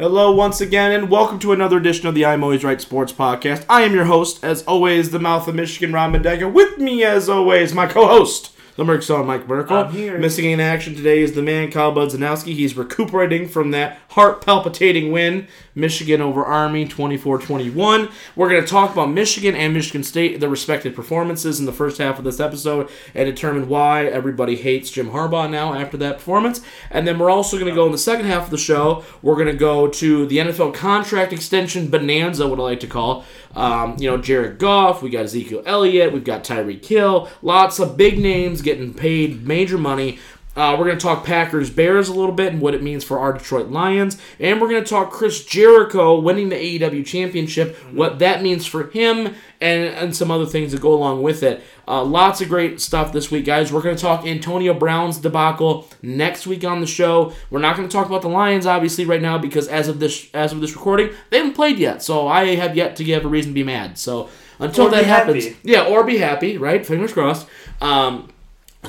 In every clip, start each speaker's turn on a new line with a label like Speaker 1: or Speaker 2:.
Speaker 1: Hello, once again, and welcome to another edition of the I'm Always Right Sports Podcast. I am your host, as always, the mouth of Michigan, Ron Mendeca. With me, as always, my co-host, the Merc Son, Mike Merkel.
Speaker 2: I'm here.
Speaker 1: Missing in action today is the man, Kyle Budzanowski. He's recuperating from that heart-palpitating win, Michigan over Army, 24-21. We're going to talk about Michigan and Michigan State, their respective performances in the first half of this episode, and determine why everybody hates Jim Harbaugh now after that performance. And then we're also going to go in the second half of the show. We're going to go to the NFL contract extension bonanza, what I like to call. Um, you know, Jared Goff, we got Ezekiel Elliott, we've got Tyreek Hill, lots of big names getting paid major money. Uh, we're going to talk Packers Bears a little bit and what it means for our Detroit Lions. And we're going to talk Chris Jericho winning the AEW championship, what that means for him, and, and some other things that go along with it. Uh, lots of great stuff this week, guys. We're going to talk Antonio Brown's debacle next week on the show. We're not going to talk about the Lions, obviously, right now because as of this as of this recording, they haven't played yet. So I have yet to give a reason to be mad. So until
Speaker 2: Or
Speaker 1: that happens,
Speaker 2: happy.
Speaker 1: yeah, or be happy, right? Fingers crossed. Um,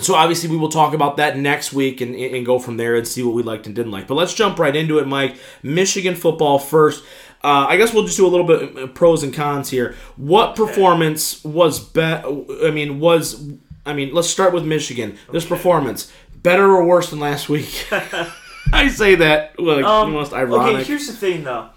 Speaker 1: so obviously we will talk about that next week and, and go from there and see what we liked and didn't like. But let's jump right into it, Mike. Michigan football first. Uh, I guess we'll just do a little bit of pros and cons here. What performance was bet? I mean, was I mean, let's start with Michigan. This performance better or worse than last week? I say that like
Speaker 2: Um,
Speaker 1: most ironic.
Speaker 2: Okay, here's the thing though,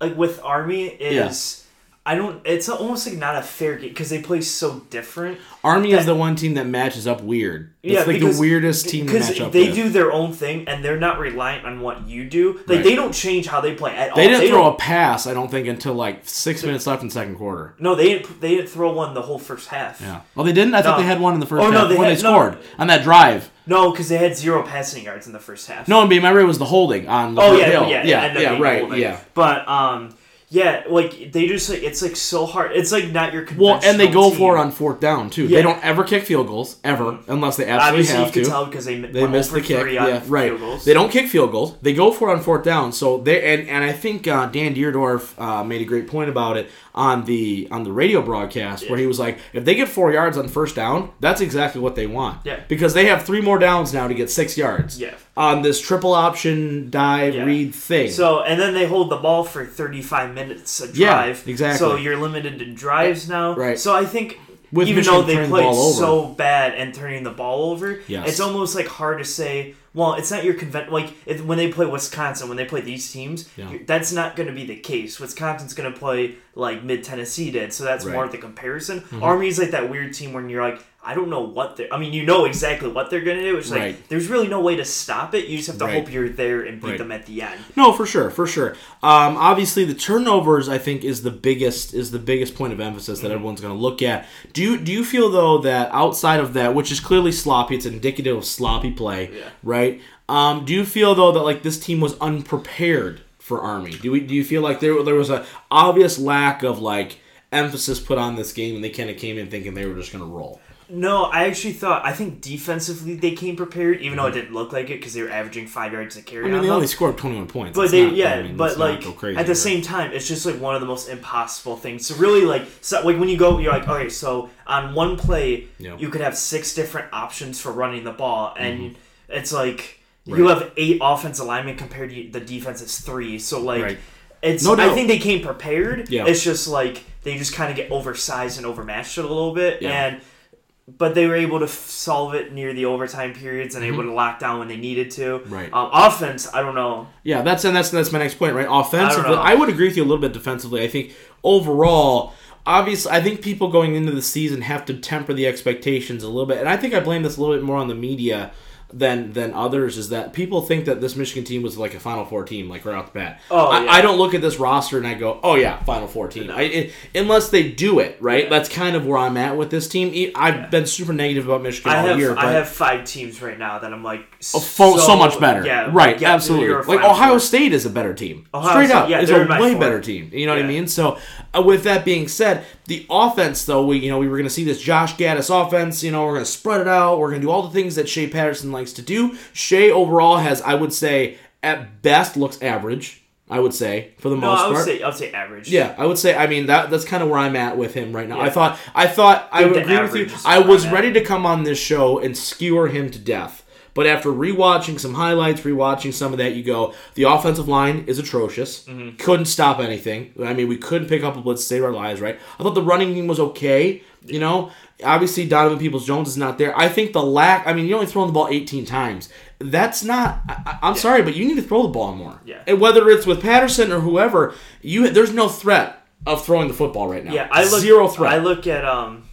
Speaker 2: like with Army is, I don't. It's almost like not a fair game because they play so different.
Speaker 1: Army is the one team that matches up weird. It's
Speaker 2: Yeah,
Speaker 1: like
Speaker 2: because-
Speaker 1: the weirdest team to
Speaker 2: because
Speaker 1: match up
Speaker 2: they
Speaker 1: with.
Speaker 2: do their own thing and they're not reliant on what you do. Like
Speaker 1: Right.
Speaker 2: they don't change how they play at all.
Speaker 1: They didn't throw
Speaker 2: don't-
Speaker 1: a pass, I don't think, until like six minutes left in the second quarter.
Speaker 2: No, they didn't. They didn't throw one the whole first half.
Speaker 1: Yeah. Well, they didn't. I thought
Speaker 2: No.
Speaker 1: they had one in the first
Speaker 2: Oh, no, they
Speaker 1: when
Speaker 2: had-
Speaker 1: they
Speaker 2: no.
Speaker 1: scored on that drive.
Speaker 2: No, because they had zero passing yards in the first half.
Speaker 1: No, I mean, remember it was the holding on the
Speaker 2: Oh yeah, yeah,
Speaker 1: yeah,
Speaker 2: it
Speaker 1: yeah, right,
Speaker 2: holding.
Speaker 1: yeah.
Speaker 2: But um, yeah, like they just like it's like so hard. It's like not your
Speaker 1: Well, and they go
Speaker 2: team.
Speaker 1: for it on fourth down too. They don't ever kick field goals ever, unless they absolutely
Speaker 2: Obviously, you
Speaker 1: have
Speaker 2: can
Speaker 1: to.
Speaker 2: tell because they
Speaker 1: They missed the kick. Yeah, right.
Speaker 2: field goals.
Speaker 1: They don't kick field goals. They go for it on fourth down. So they and, and I think uh, Dan Dierdorf uh, made a great point about it on the on the radio broadcast where he was like, if they get four yards on first down, that's exactly what they want.
Speaker 2: Yeah.
Speaker 1: Because they have three more downs now to get six yards.
Speaker 2: Yeah.
Speaker 1: On this triple option dive
Speaker 2: Yeah.
Speaker 1: read thing.
Speaker 2: So and then they hold the ball for 35 minutes a drive.
Speaker 1: Yeah, exactly.
Speaker 2: So you're limited to drives now.
Speaker 1: Right.
Speaker 2: So I think
Speaker 1: With
Speaker 2: even
Speaker 1: Michigan
Speaker 2: though they
Speaker 1: turning the
Speaker 2: played so bad and turning the ball over,
Speaker 1: Yes.
Speaker 2: it's almost like hard to say. Well, it's not your convent like when they play Wisconsin, when they play these teams,
Speaker 1: Yeah.
Speaker 2: that's not going to be the case. Wisconsin's going to play like mid Tennessee did, so that's
Speaker 1: Right.
Speaker 2: more of the comparison.
Speaker 1: Mm-hmm.
Speaker 2: Army's like that weird team when you're like, I don't know what they're. I mean, you know exactly what they're going to do. It's like
Speaker 1: Right.
Speaker 2: there's really no way to stop it. You just have to
Speaker 1: Right.
Speaker 2: hope you're there and beat
Speaker 1: Right.
Speaker 2: them at the end.
Speaker 1: No, for sure, for sure. Um, obviously, the turnovers I think is the biggest is the biggest point of emphasis
Speaker 2: Mm-hmm.
Speaker 1: that everyone's going to look at. Do you do you feel though that outside of that, which is clearly sloppy, it's indicative of sloppy play,
Speaker 2: Yeah.
Speaker 1: right? Um, do you feel though that like this team was unprepared for Army? Do we do you feel like there there was a obvious lack of like emphasis put on this game and they kind of came in thinking they were just going to roll?
Speaker 2: No, I actually thought I think defensively they came prepared, even though it didn't look like it because they were averaging five yards a carry.
Speaker 1: Mm-hmm. I mean,
Speaker 2: on
Speaker 1: they
Speaker 2: them.
Speaker 1: only scored twenty one points.
Speaker 2: But
Speaker 1: It's
Speaker 2: they,
Speaker 1: not-
Speaker 2: yeah,
Speaker 1: I mean,
Speaker 2: but like
Speaker 1: crazy
Speaker 2: at the same time, it's just like one of the most impossible things. So really, like, so like when you go, you're like, okay, so on one play,
Speaker 1: Yeah.
Speaker 2: you could have six different options for running the ball, and it's like you
Speaker 1: Mm-hmm.
Speaker 2: Have eight offensive linemen compared to the defense is three. So like,
Speaker 1: Right.
Speaker 2: it's
Speaker 1: No
Speaker 2: I think they came prepared.
Speaker 1: Yeah.
Speaker 2: It's just like they just kind of get oversized and overmatched it a little bit,
Speaker 1: Yeah.
Speaker 2: and but they were able to f- solve it near the overtime periods and able to lock down when they needed to.
Speaker 1: Mm-hmm. Right.
Speaker 2: Um, offense, I don't know.
Speaker 1: Yeah, that's and that's that's my next point, right? Offensively,
Speaker 2: know.
Speaker 1: I, would agree with you a little bit defensively. I think overall, obviously, I think people going into the season have to temper the expectations a little bit, and I think I blame this a little bit more on the media than than others. Is that people think that this Michigan team was like a Final Four team, like right off the bat.
Speaker 2: Oh,
Speaker 1: I,
Speaker 2: yeah.
Speaker 1: I don't look at this roster and I go, oh yeah, Final Four team. I, it, unless they do it right,
Speaker 2: Yeah.
Speaker 1: that's kind of where I'm at with this team. I've been super negative about Michigan
Speaker 2: I
Speaker 1: all
Speaker 2: have
Speaker 1: year, but
Speaker 2: I have five teams right now that I'm like
Speaker 1: Oh, fo- so, much better.
Speaker 2: Yeah,
Speaker 1: right,
Speaker 2: yeah,
Speaker 1: absolutely. Like Ohio
Speaker 2: Four.
Speaker 1: State is a better team.
Speaker 2: Ohio
Speaker 1: Straight
Speaker 2: State,
Speaker 1: up,
Speaker 2: yeah,
Speaker 1: is
Speaker 2: they're
Speaker 1: a way
Speaker 2: four.
Speaker 1: better team. You know what I mean? So, uh, with that being said, the offense though, we you know we were going to see this Josh Gattis offense. You know, we're going to spread it out. We're going to do all the things that Shea Patterson likes to do. Shea overall has, I would say, at best looks average. I would say for the
Speaker 2: No,
Speaker 1: most
Speaker 2: I would
Speaker 1: part.
Speaker 2: say I would say average.
Speaker 1: Yeah, I would say. I mean, that that's kind of where I'm at with him right now. I thought, I thought, I
Speaker 2: Good
Speaker 1: would agree with you. I was
Speaker 2: I'm at.
Speaker 1: ready to come on this show and skewer him to death, But after rewatching some highlights, rewatching some of that, you go, the offensive line is atrocious. Mm-hmm. Couldn't stop anything. I mean, we couldn't pick up a blitz to save our lives, right? I thought the running game was okay. You know, obviously Donovan Peoples Jones is not there. I think the lack. I mean, you only thrown the ball 18 times. That's not. I, I'm sorry, but you need to throw the ball more.
Speaker 2: Yeah.
Speaker 1: And whether it's with Patterson or whoever, you there's no threat of throwing the football right now.
Speaker 2: Yeah, I look
Speaker 1: zero threat.
Speaker 2: I look at um.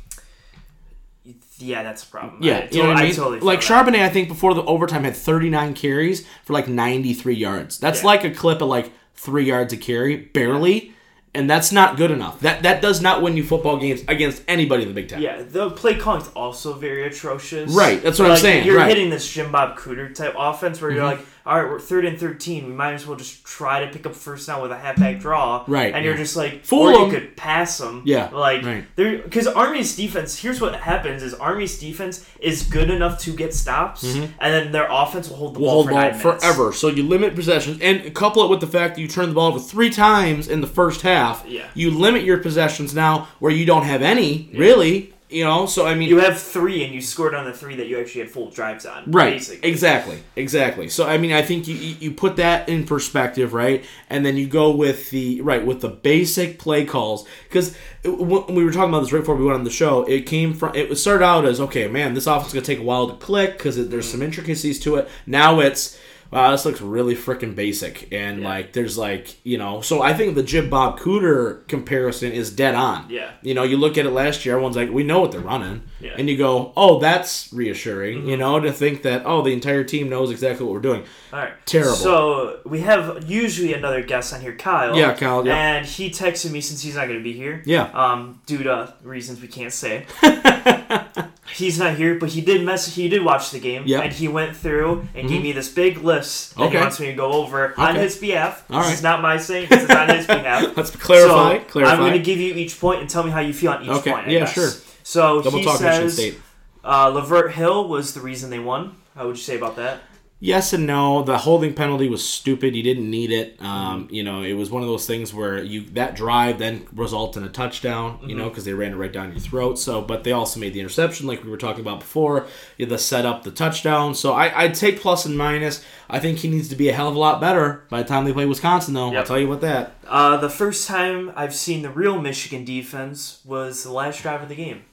Speaker 2: Yeah, that's a problem.
Speaker 1: Yeah,
Speaker 2: I,
Speaker 1: you know what I mean.
Speaker 2: totally
Speaker 1: like. Charbonnet, I think before the overtime had 39 carries for like 93 yards. That's
Speaker 2: Yeah.
Speaker 1: like a clip of like three yards a carry, barely, and that's not good enough. That that does not win you football games against anybody in the Big Ten.
Speaker 2: Yeah, the play calling's also very atrocious.
Speaker 1: Right, that's what I'm saying,
Speaker 2: You're
Speaker 1: right. Mm-hmm.
Speaker 2: hitting this Jim Bob Cooter type offense where you're like, all right, we're third and thirteen. We might as well just try to pick up first down with a halfback draw.
Speaker 1: Right,
Speaker 2: and you're
Speaker 1: yeah.
Speaker 2: just like,
Speaker 1: Fool
Speaker 2: or you could pass them.
Speaker 1: Yeah,
Speaker 2: like
Speaker 1: right.
Speaker 2: there because Army's defense. Here's what happens: is Army's defense is good enough to get stops, and then their offense will hold the
Speaker 1: Mm-hmm. We'll
Speaker 2: ball
Speaker 1: hold
Speaker 2: for
Speaker 1: ball forever. So you limit possessions and couple it with the fact that you turn the ball over three times in the first half.
Speaker 2: Yeah.
Speaker 1: You limit your possessions now where you don't have any, really. You know, so I mean
Speaker 2: You have three, and you scored on the three that you actually had full drives on.
Speaker 1: Right.
Speaker 2: Basically.
Speaker 1: Exactly. Exactly. So I mean, I think you, you put that in perspective, right? And then you go with the right with the basic play calls because when we were talking about this right before we went on the show, it came from it was started out as okay, man, this offense is gonna take a while to click because there's some intricacies to it. Now it's wow, this looks really freaking basic, and
Speaker 2: Yeah.
Speaker 1: like there's like you know, so I think the Jim Bob Cooter comparison is dead on.
Speaker 2: Yeah.
Speaker 1: You know, you look at it last year, everyone's like, we know what they're running.
Speaker 2: Yeah.
Speaker 1: And you go, oh, that's reassuring, you know, to think that, oh, the entire team knows exactly what we're doing.
Speaker 2: All right.
Speaker 1: Terrible.
Speaker 2: So we have usually another guest on here, Kyle.
Speaker 1: Yeah, Kyle, yeah.
Speaker 2: And he texted me since he's not going to be here.
Speaker 1: Yeah.
Speaker 2: Um, due to reasons we can't say. he's not here, but he did mess. He did watch the game.
Speaker 1: Mm-hmm.
Speaker 2: And he went through and gave me this big list that
Speaker 1: Okay.
Speaker 2: he wants me to go over on his behalf.
Speaker 1: All
Speaker 2: this
Speaker 1: right.
Speaker 2: is not my saying. This is on his behalf.
Speaker 1: Let's clarify.
Speaker 2: So
Speaker 1: clarify.
Speaker 2: I'm going to give you each point and tell me how you feel on each
Speaker 1: Okay,
Speaker 2: point. I
Speaker 1: yeah,
Speaker 2: guess.
Speaker 1: sure.
Speaker 2: So
Speaker 1: Double
Speaker 2: he says uh, Lavert Hill was the reason they won. How would you say about that?
Speaker 1: Yes and no. The holding penalty was stupid. You didn't need it. Um, you know, it was one of those things where you that drive then resulted in a touchdown. You
Speaker 2: Mm-hmm.
Speaker 1: know, because they ran it right down your throat. So, but they also made the interception, like we were talking about before. The setup, the touchdown. So I, I'd take plus and minus. I think he needs to be a hell of a lot better by the time they play Wisconsin, though. I'll tell you what that.
Speaker 2: Uh, the first time I've seen the real Michigan defense was the last drive of the game.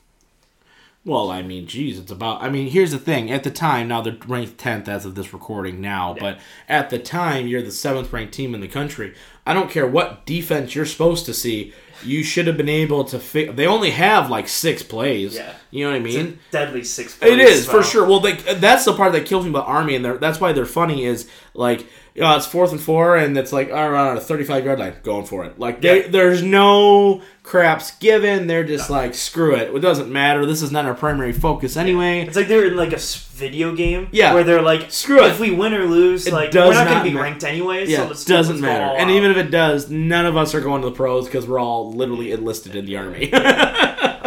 Speaker 1: Well, I mean, geez, it's about. I mean, here's the thing. At the time, now they're ranked tenth as of this recording now, but at the time, you're the seventh ranked team in the country. I don't care what defense you're supposed to see. You should have been able to. Fi- they only have like six plays.
Speaker 2: Yeah.
Speaker 1: You know what I mean?
Speaker 2: deadly six.
Speaker 1: It
Speaker 2: plays
Speaker 1: is
Speaker 2: as
Speaker 1: for sure. Well, like that's the part that kills me about Army, and they're, that's why they're funny. Is like, you know, it's fourth and four, and it's like all right, on a thirty-five yard line, going for it. Like, they,
Speaker 2: Yeah.
Speaker 1: there's no craps given. They're just like, screw it. It doesn't matter. This is not our primary focus anyway.
Speaker 2: It's like they're in like a video game.
Speaker 1: Yeah.
Speaker 2: Where they're like,
Speaker 1: Screw it.
Speaker 2: If we win or lose,
Speaker 1: It
Speaker 2: like we're not, going to be
Speaker 1: ma-
Speaker 2: ranked anyway.
Speaker 1: Yeah,
Speaker 2: so
Speaker 1: it
Speaker 2: let's
Speaker 1: doesn't
Speaker 2: let's
Speaker 1: matter. And even if it does, none of us are going to the pros because we're all literally enlisted in the army.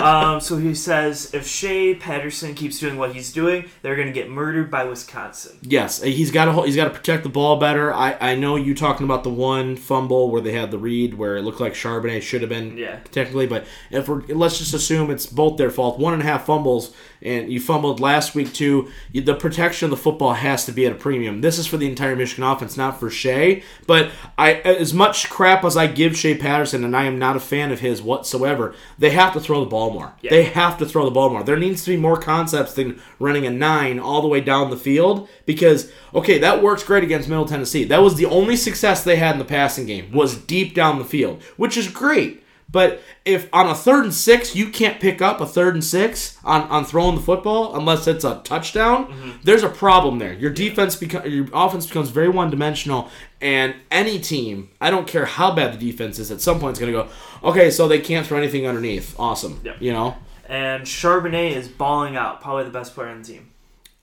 Speaker 2: um, so he says if Shea Patterson keeps doing what he's doing, they're going to get murdered by Wisconsin.
Speaker 1: yes, he's got to he's got to protect the ball better. I, I know you talking about the one fumble where they had the read where it looked like Charbonnet should have been
Speaker 2: Yeah.
Speaker 1: technically, but if we're let's just assume it's both their fault. One and a half fumbles, and you fumbled last week too. The protection of the football has to be at a premium. This is for the entire Michigan offense, not for Shea. But I, as much crap as I give Shea Patterson, and I am not a fan of his whatsoever, they have to throw the ball more.
Speaker 2: Yeah.
Speaker 1: They have to throw the ball more. There needs to be more concepts than running a nine all the way down the field because okay, that works great against Middle Tennessee. That was the only success they had in the passing game was deep down the field, which is great. But if on a third and six you can't pick up a third and six on, on throwing the football unless it's a touchdown, mm-hmm. there's a problem there. Your defense become your offense becomes very one dimensional, and any team, I don't care how bad the defense is, at some point going to go, okay, so they can't throw anything underneath. Awesome,
Speaker 2: Yep.
Speaker 1: you know.
Speaker 2: And Charbonnet is balling out, probably the best player on the team.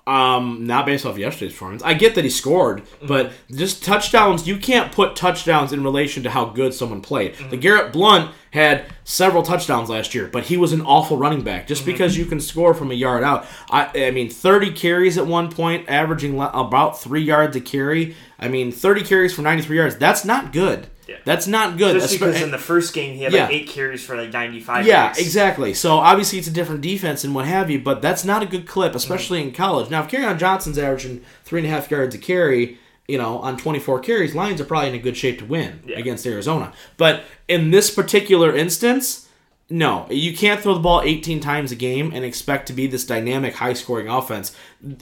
Speaker 1: Um, not based off yesterday's performance. I get that he scored, mm-hmm. but just touchdowns. You can't put touchdowns in relation to how good someone played. The mm-hmm. Garrett Blount had several touchdowns last year, but he was an awful running back. Just mm-hmm. because you can score from a yard out, I, I mean, thirty carries at one point, averaging about three yards a carry. I mean, thirty carries for ninety-three yards. That's not good.
Speaker 2: Yeah.
Speaker 1: That's not good.
Speaker 2: Just
Speaker 1: Espe-
Speaker 2: because in the first game he had
Speaker 1: Yeah.
Speaker 2: like eight carries for like 95
Speaker 1: Yeah,
Speaker 2: yards.
Speaker 1: exactly. So obviously it's a different defense and what have you, but that's not a good clip, especially in college. Now, if Kerryon Johnson's averaging three and a half yards a carry, you know, on 24 carries, Lions are probably in a good shape to win
Speaker 2: Yeah.
Speaker 1: against Arizona. But in this particular instance, no, you can't throw the ball 18 times a game and expect to be this dynamic, high-scoring offense.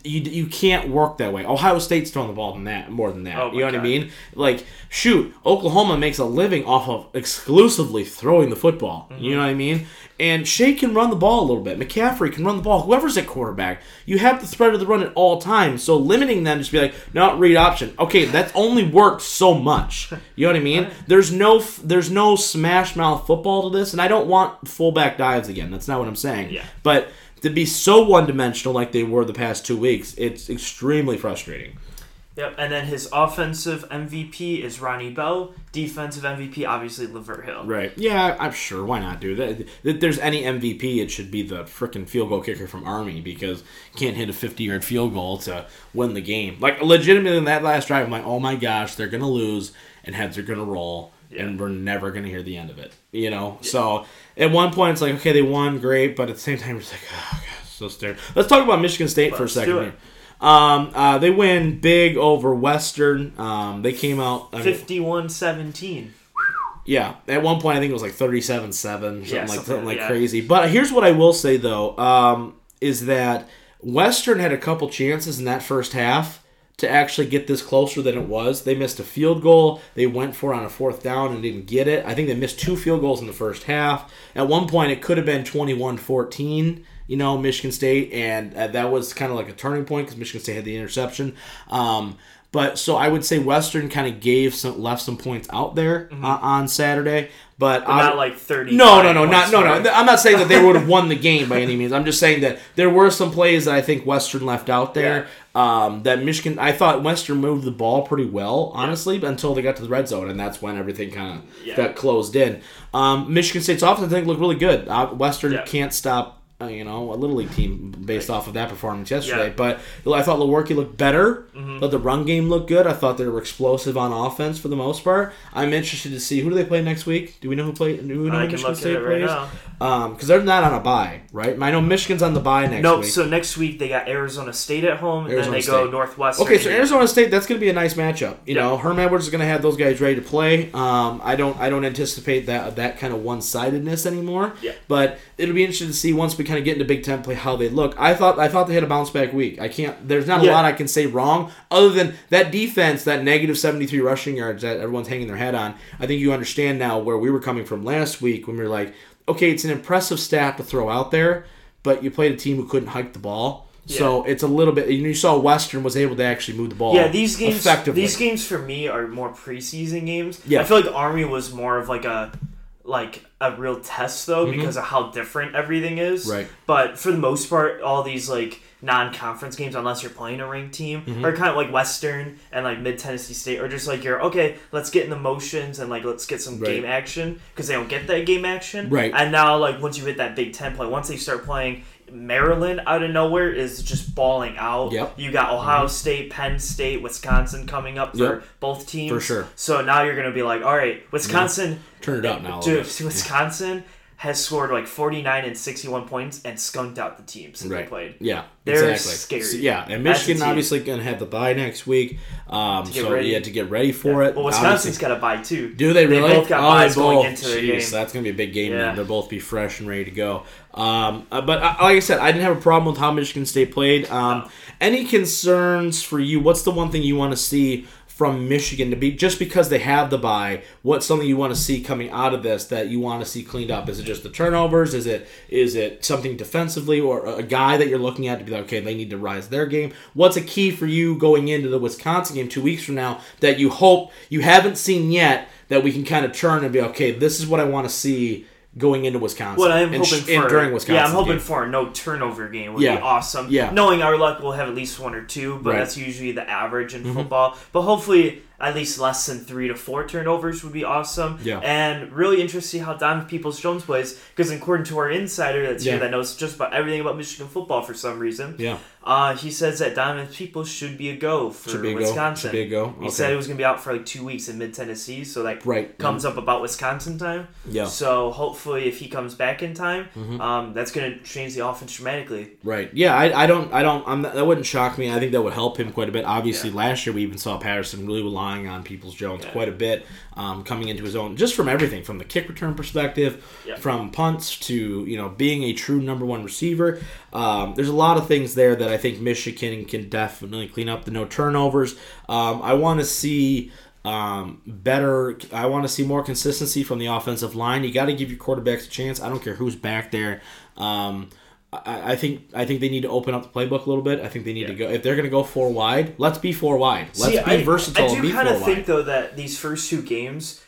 Speaker 1: You, you can't work that way. Ohio State's throwing the ball than that, more than that.
Speaker 2: Oh
Speaker 1: you know what I mean? Like, shoot, Oklahoma makes a living off of exclusively throwing the football.
Speaker 2: Mm-hmm.
Speaker 1: You know what I mean? And Shea can run the ball a little bit. McCaffrey can run the ball. Whoever's at quarterback, you have the threat of the run at all times. So limiting them, just be like, not read option. Okay, that only works so much. You know what I mean? There's no, there's no smash mouth football to this, and I don't want fullback dives again. That's not what I'm saying.
Speaker 2: Yeah.
Speaker 1: But to be so one dimensional like they were the past two weeks, it's extremely frustrating.
Speaker 2: Yep. And then his offensive MVP is Ronnie Bell. Defensive MVP, obviously, Lavert Hill.
Speaker 1: Right. Yeah, I'm sure. Why not do that? If there's any MVP, it should be the freaking field goal kicker from Army because can't hit a 50 yard field goal to win the game. Like, legitimately, in that last drive, I'm like, oh my gosh, they're going to lose and heads are going to roll. And we're never going to hear the end of it, you know. So at one point it's like, okay, they won, great, but at the same time it's like, oh god, so stern. Let's talk about Michigan State for a
Speaker 2: Let's
Speaker 1: second here. Um, uh, they win big over Western. Um, they came out I mean,
Speaker 2: 51 17.
Speaker 1: yeah, at one point I think it was like 37-7, something
Speaker 2: Yeah,
Speaker 1: like
Speaker 2: something,
Speaker 1: something like
Speaker 2: yeah.
Speaker 1: crazy. But here's what I will say though, um, is that Western had a couple chances in that first half to actually get this closer than it was. They missed a field goal. They went for it on a fourth down and didn't get it. I think they missed two field goals in the first half. At one point it could have been 21-14, you know, Michigan State, and uh, that was kind of like a turning point because Michigan State had the interception. Um, but so I would say Western kind of gave some left some points out there uh, on Saturday, but.
Speaker 2: But not like 30.
Speaker 1: no, no, no, not no, no. I'm not saying that they would have won the game by any means. I'm just saying that there were some plays that I think Western left out there. Um, that Michigan, I thought Western moved the ball pretty well, honestly, until they got to the red zone, and that's when everything kind of
Speaker 2: Yeah.
Speaker 1: got closed in. Um, Michigan State's offense, I think, looked really good. Uh, Western
Speaker 2: Yeah.
Speaker 1: can't stop. Uh, you know, a little league team based off of that performance yesterday,
Speaker 2: Yeah.
Speaker 1: but I thought Lewerke looked better.
Speaker 2: Mm-hmm.
Speaker 1: Thought the run game looked good. I thought they were explosive on offense for the most part. I'm interested to see who do they play next week. Do we know who play? Do we know
Speaker 2: I
Speaker 1: who Michigan State
Speaker 2: right
Speaker 1: plays?
Speaker 2: now.
Speaker 1: Um, because they're not on a bye, right? I know Michigan's on the bye next week.
Speaker 2: No,
Speaker 1: week.
Speaker 2: so next week they got Arizona State at home, and
Speaker 1: Arizona
Speaker 2: then they go
Speaker 1: State.
Speaker 2: Northwestern.
Speaker 1: Okay, so Arizona State, that's going to be a nice matchup. You
Speaker 2: Yeah.
Speaker 1: know, Herm Edwards is going to have those guys ready to play. Um, I don't, I don't anticipate that that kind of one sidedness anymore.
Speaker 2: Yeah.
Speaker 1: But it'll be interesting to see once we kind of get into Big Ten play how they look. I thought, I thought they had a bounce back week. I can't. There's not a
Speaker 2: Yeah.
Speaker 1: lot I can say wrong other than that defense, that negative 73 rushing yards that everyone's hanging their head on. I think you understand now where we were coming from last week when we were like, okay, it's an impressive stat to throw out there, but you played a team who couldn't hike the ball. So it's a little bit. You saw Western was able to actually move the ball.
Speaker 2: Yeah, these games.
Speaker 1: effectively.
Speaker 2: These games for me are more preseason games.
Speaker 1: Yeah.
Speaker 2: I feel like Army was more of like a like a real test though because of how different everything is.
Speaker 1: Mm-hmm. Right.
Speaker 2: But for the most part, all these like non-conference games, unless you're playing a ranked team,
Speaker 1: Mm-hmm.
Speaker 2: are kind of like Western and like Mid Tennessee State, or just like you're okay. Let's get in the motions and like let's get some
Speaker 1: Right.
Speaker 2: game action because they don't get that game action.
Speaker 1: Right.
Speaker 2: And now like once you hit that Big Ten play, once they start playing. Maryland out of nowhere is just balling out.
Speaker 1: Yep.
Speaker 2: You got mm-hmm. Ohio State, Penn State, Wisconsin coming up for
Speaker 1: Yep.
Speaker 2: both teams.
Speaker 1: For sure.
Speaker 2: So now you're going to be like, all right, Wisconsin.
Speaker 1: Turn it up now
Speaker 2: Dude. Wisconsin has scored like 49 and 61 points and skunked out the teams that they played.
Speaker 1: Yeah,
Speaker 2: They're
Speaker 1: exactly.
Speaker 2: scary.
Speaker 1: So, yeah, and Michigan obviously gonna have the bye next week. Um, so
Speaker 2: ready.
Speaker 1: you had to get ready for it.
Speaker 2: Well,
Speaker 1: Obviously-
Speaker 2: Wisconsin's got a bye too.
Speaker 1: Do they really?
Speaker 2: both got
Speaker 1: oh,
Speaker 2: buys
Speaker 1: they
Speaker 2: going
Speaker 1: both.
Speaker 2: into
Speaker 1: Jeez,
Speaker 2: game.
Speaker 1: that's gonna be a big game.
Speaker 2: Yeah.
Speaker 1: They'll both be fresh and ready to go. Um, uh, but uh, like I said, I didn't have a problem with how Michigan State played. Um, any concerns for you? What's the one thing you want to see from Michigan to be just because they have the bye? What's something you want to see coming out of this that you want to see cleaned up? Is it just the turnovers? Is it is it something defensively or a guy that you're looking at to be like, okay, they need to rise their game? What's a key for you going into the Wisconsin game two weeks from now that you hope you haven't seen yet that we can kind of turn and be okay, this is what I want to see going into Wisconsin.
Speaker 2: What I'm
Speaker 1: and
Speaker 2: hoping
Speaker 1: sh-
Speaker 2: for,
Speaker 1: during Wisconsin.
Speaker 2: yeah, I'm hoping
Speaker 1: game.
Speaker 2: for a no turnover game would
Speaker 1: Yeah.
Speaker 2: be awesome.
Speaker 1: Yeah.
Speaker 2: knowing our luck, we'll have at least one or two, but
Speaker 1: Right. Mm-hmm.
Speaker 2: that's usually the average in football. But hopefully, at least less than three to four turnovers would be awesome.
Speaker 1: Yeah.
Speaker 2: And really interested to see how Donovan Peoples Jones plays because according to our insider that's
Speaker 1: Yeah.
Speaker 2: here that knows just about everything about Michigan football for some reason,
Speaker 1: Yeah.
Speaker 2: uh, he says that Diamond Peoples should be a go for
Speaker 1: Should be a go.
Speaker 2: Wisconsin.
Speaker 1: Should be a go.
Speaker 2: He said it was gonna be out for like two weeks in mid Tennessee, so that
Speaker 1: Right.
Speaker 2: comes up about Wisconsin time.
Speaker 1: Yeah. Mm-hmm.
Speaker 2: So hopefully, if he comes back in time, um, that's gonna change the offense dramatically.
Speaker 1: Right. Yeah. I, I don't. I don't. I'm that wouldn't shock me. I think that would help him quite a bit. Obviously,
Speaker 2: Yeah.
Speaker 1: last year we even saw Patterson really relying on Peoples Jones
Speaker 2: Yeah.
Speaker 1: quite a bit, um, coming into his own, just from everything, from the kick return perspective,
Speaker 2: Yeah.
Speaker 1: from punts to you know being a true number one receiver. Um, there's a lot of things there that I think Michigan can definitely clean up. The no turnovers. Um, I want to see um, better. I want to see more consistency from the offensive line. You got to give your quarterbacks a chance. I don't care who's back there. Um, I, I think I think they need to open up the playbook a little bit. I think they need to go if they're going to go four wide. Let's be four wide. Let's
Speaker 2: See,
Speaker 1: be
Speaker 2: I,
Speaker 1: versatile
Speaker 2: I do kind of think
Speaker 1: wide.
Speaker 2: though that these first two games,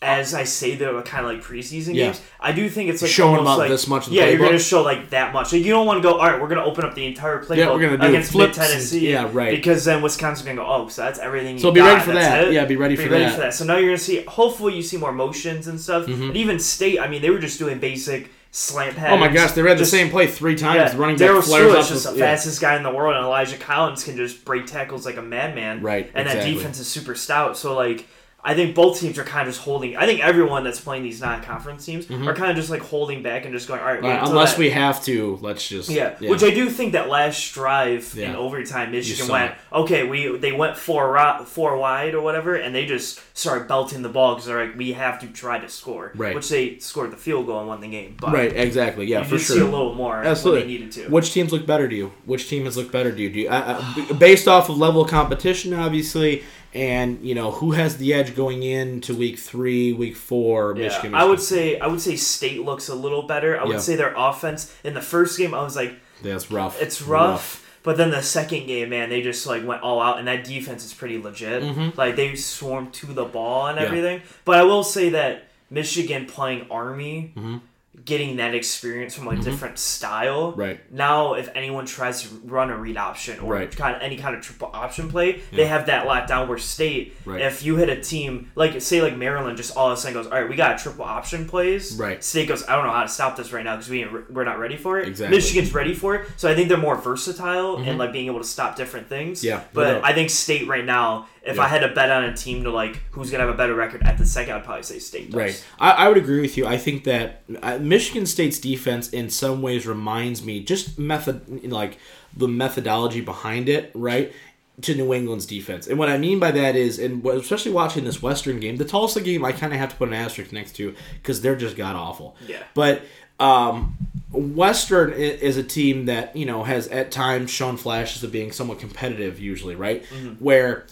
Speaker 2: as I say, they're kind of like preseason
Speaker 1: Yeah.
Speaker 2: games. I do think it's like
Speaker 1: Showing about
Speaker 2: like,
Speaker 1: this much
Speaker 2: yeah, you're going to show like that much. Like, you don't want to go. All right, we're going to open up the entire playbook
Speaker 1: Yeah, we're gonna do
Speaker 2: against mid
Speaker 1: and-
Speaker 2: Tennessee.
Speaker 1: yeah, right.
Speaker 2: Because then Wisconsin's going to go. Oh, so that's everything. You got.
Speaker 1: So be ready for
Speaker 2: that's
Speaker 1: that.
Speaker 2: it?
Speaker 1: Yeah, be ready for that. Mm-hmm.
Speaker 2: So now you're going to see. Hopefully, you see more motions and stuff. And even state. I mean, they were just doing basic slant patterns.
Speaker 1: Oh my gosh, they read the same play three times.
Speaker 2: yeah,
Speaker 1: running back flares
Speaker 2: Stewart's
Speaker 1: up.
Speaker 2: just the
Speaker 1: yeah.
Speaker 2: fastest guy in the world, and Elijah Collins can just break tackles like a madman.
Speaker 1: Right,
Speaker 2: And
Speaker 1: exactly.
Speaker 2: that defense is super stout. So like, I think both teams are kind of just holding. I think everyone that's playing these non-conference teams are kind of just like holding back and just going, all right,
Speaker 1: Mm-hmm. Unless
Speaker 2: that-
Speaker 1: we have to, let's just
Speaker 2: Yeah. which I do think that last drive in overtime, Michigan went
Speaker 1: it.
Speaker 2: okay. We they went four four wide or whatever, and they just started belting the ball because they're like, we have to try to score.
Speaker 1: Right.
Speaker 2: Which they scored the field goal and won the game. But
Speaker 1: Right, exactly. Yeah, for sure.
Speaker 2: see a little more
Speaker 1: Absolutely.
Speaker 2: needed to.
Speaker 1: Which teams look better to you? Which team has looked better to you? Do you based off of level of competition, obviously, and you know who has the edge going into week three, week four?
Speaker 2: Yeah,
Speaker 1: Michigan.
Speaker 2: I would say I would say State looks a little better. I would
Speaker 1: Yeah.
Speaker 2: say their offense in the first game, I was like,
Speaker 1: that's rough.
Speaker 2: it's rough. But then the second game, man, they just like went all out, and that defense is pretty legit. Like they swarmed to the ball and
Speaker 1: Mm-hmm. Yeah.
Speaker 2: everything. But I will say that Michigan playing Army,
Speaker 1: Mm-hmm.
Speaker 2: Getting that experience from a different style.
Speaker 1: Right.
Speaker 2: Now, if anyone tries to run a read option or
Speaker 1: Right.
Speaker 2: kind of any kind of triple option play, they have that locked down. Where State,
Speaker 1: Right.
Speaker 2: if you hit a team like say like Maryland, just all of a sudden goes, all right, we got triple option plays.
Speaker 1: Right.
Speaker 2: State goes, I don't know how to stop this right now because we we're not ready for it.
Speaker 1: Exactly.
Speaker 2: Michigan's ready for it, so I think they're more versatile and like being able to stop different things.
Speaker 1: Mm-hmm. Yeah, no
Speaker 2: but
Speaker 1: doubt.
Speaker 2: I think State right now, if
Speaker 1: Yeah.
Speaker 2: I had to bet on a team to like who's gonna have a better record at the second, I'd probably say State. Does.
Speaker 1: Right. I, I would agree with you. I think that uh, Michigan State's defense, in some ways, reminds me just method, like the methodology behind it, right? To New England's defense, and what I mean by that is, and especially watching this Western game, the Tulsa game, I kind of have to put an asterisk next to because they're just god awful.
Speaker 2: Yeah.
Speaker 1: But um, Western is a team that you know has at times shown flashes of being somewhat competitive, usually, right? Where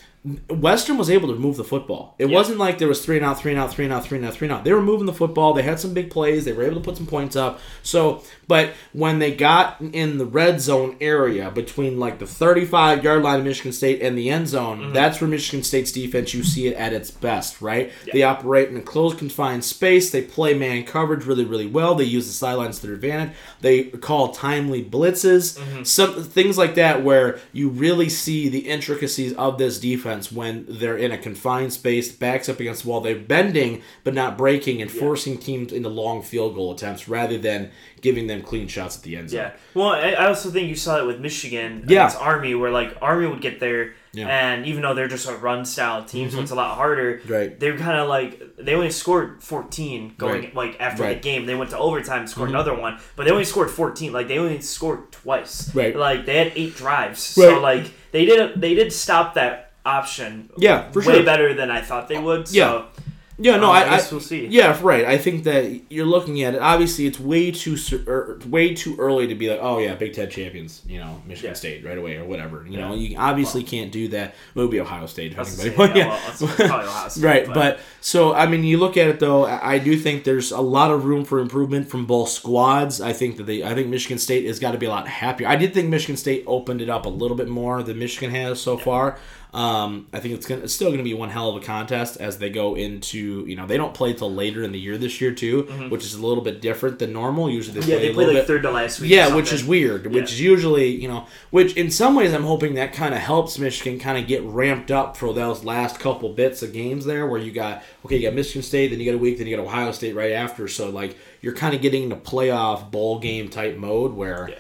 Speaker 1: Western was able to move the football. It
Speaker 2: Yeah.
Speaker 1: wasn't like there was three and out, three and out, three and out, three and out, three and out. They were moving the football. They had some big plays. They were able to put some points up. So, but when they got in the red zone area between like the 35 yard line of Michigan State and the end zone, mm-hmm. that's where Michigan State's defense you see it at its best, right? They operate in a closed, confined space. They play man coverage really, really well. They use the sidelines to their advantage. They call timely blitzes, mm-hmm. some things like that, where you really see the intricacies of this defense when they're in a confined space, backs up against the wall. They're bending but not breaking and forcing teams into long field goal attempts rather than giving them clean shots at the end zone.
Speaker 2: Yeah. Well, I also think you saw it with Michigan
Speaker 1: Yeah.
Speaker 2: against Army, where like Army would get there,
Speaker 1: Yeah.
Speaker 2: and even though they're just a run style team, so it's a lot harder.
Speaker 1: Mm-hmm. Right.
Speaker 2: They're kind of like they only scored 14 going
Speaker 1: Right.
Speaker 2: like after
Speaker 1: Right. Mm-hmm.
Speaker 2: the game. They went to overtime, and scored another one, but they only scored 14. Like they only scored twice.
Speaker 1: Right.
Speaker 2: Like they had eight drives,
Speaker 1: Right.
Speaker 2: so like they did they did stop that option.
Speaker 1: Yeah, for
Speaker 2: way
Speaker 1: sure.
Speaker 2: better than I thought they would. So,
Speaker 1: Yeah. Yeah, no,
Speaker 2: um,
Speaker 1: I,
Speaker 2: I guess we'll see.
Speaker 1: Yeah, right. I think that you're looking at it. Obviously, it's way too or way too early to be like, oh yeah, Big Ten champions. You know, Michigan
Speaker 2: Yeah.
Speaker 1: State right away or whatever. You know, you obviously can't do that. It would be Ohio State, But yeah,
Speaker 2: yeah, well, Ohio State,
Speaker 1: right. But so I mean, you look at it though. I I do think there's a lot of room for improvement from both squads. I think that they. I think Michigan State has got to be a lot happier. I did think Michigan State opened it up a little bit more than Michigan has so far. Um, I think it's gonna it's still gonna be one hell of a contest as they go into you know they don't play till later in the year this year too, which is a little bit different than normal. Usually they
Speaker 2: Yeah,
Speaker 1: play
Speaker 2: they
Speaker 1: little
Speaker 2: like
Speaker 1: bit.
Speaker 2: third to last week.
Speaker 1: Yeah, which is weird. Which
Speaker 2: Yeah.
Speaker 1: is usually, you know, which in some ways I'm hoping that kind of helps Michigan kind of get ramped up for those last couple bits of games there, where you got okay, you got Michigan State, then you got a week, then you got Ohio State right after. So like you're kind of getting into playoff bowl game type mode where
Speaker 2: Yeah.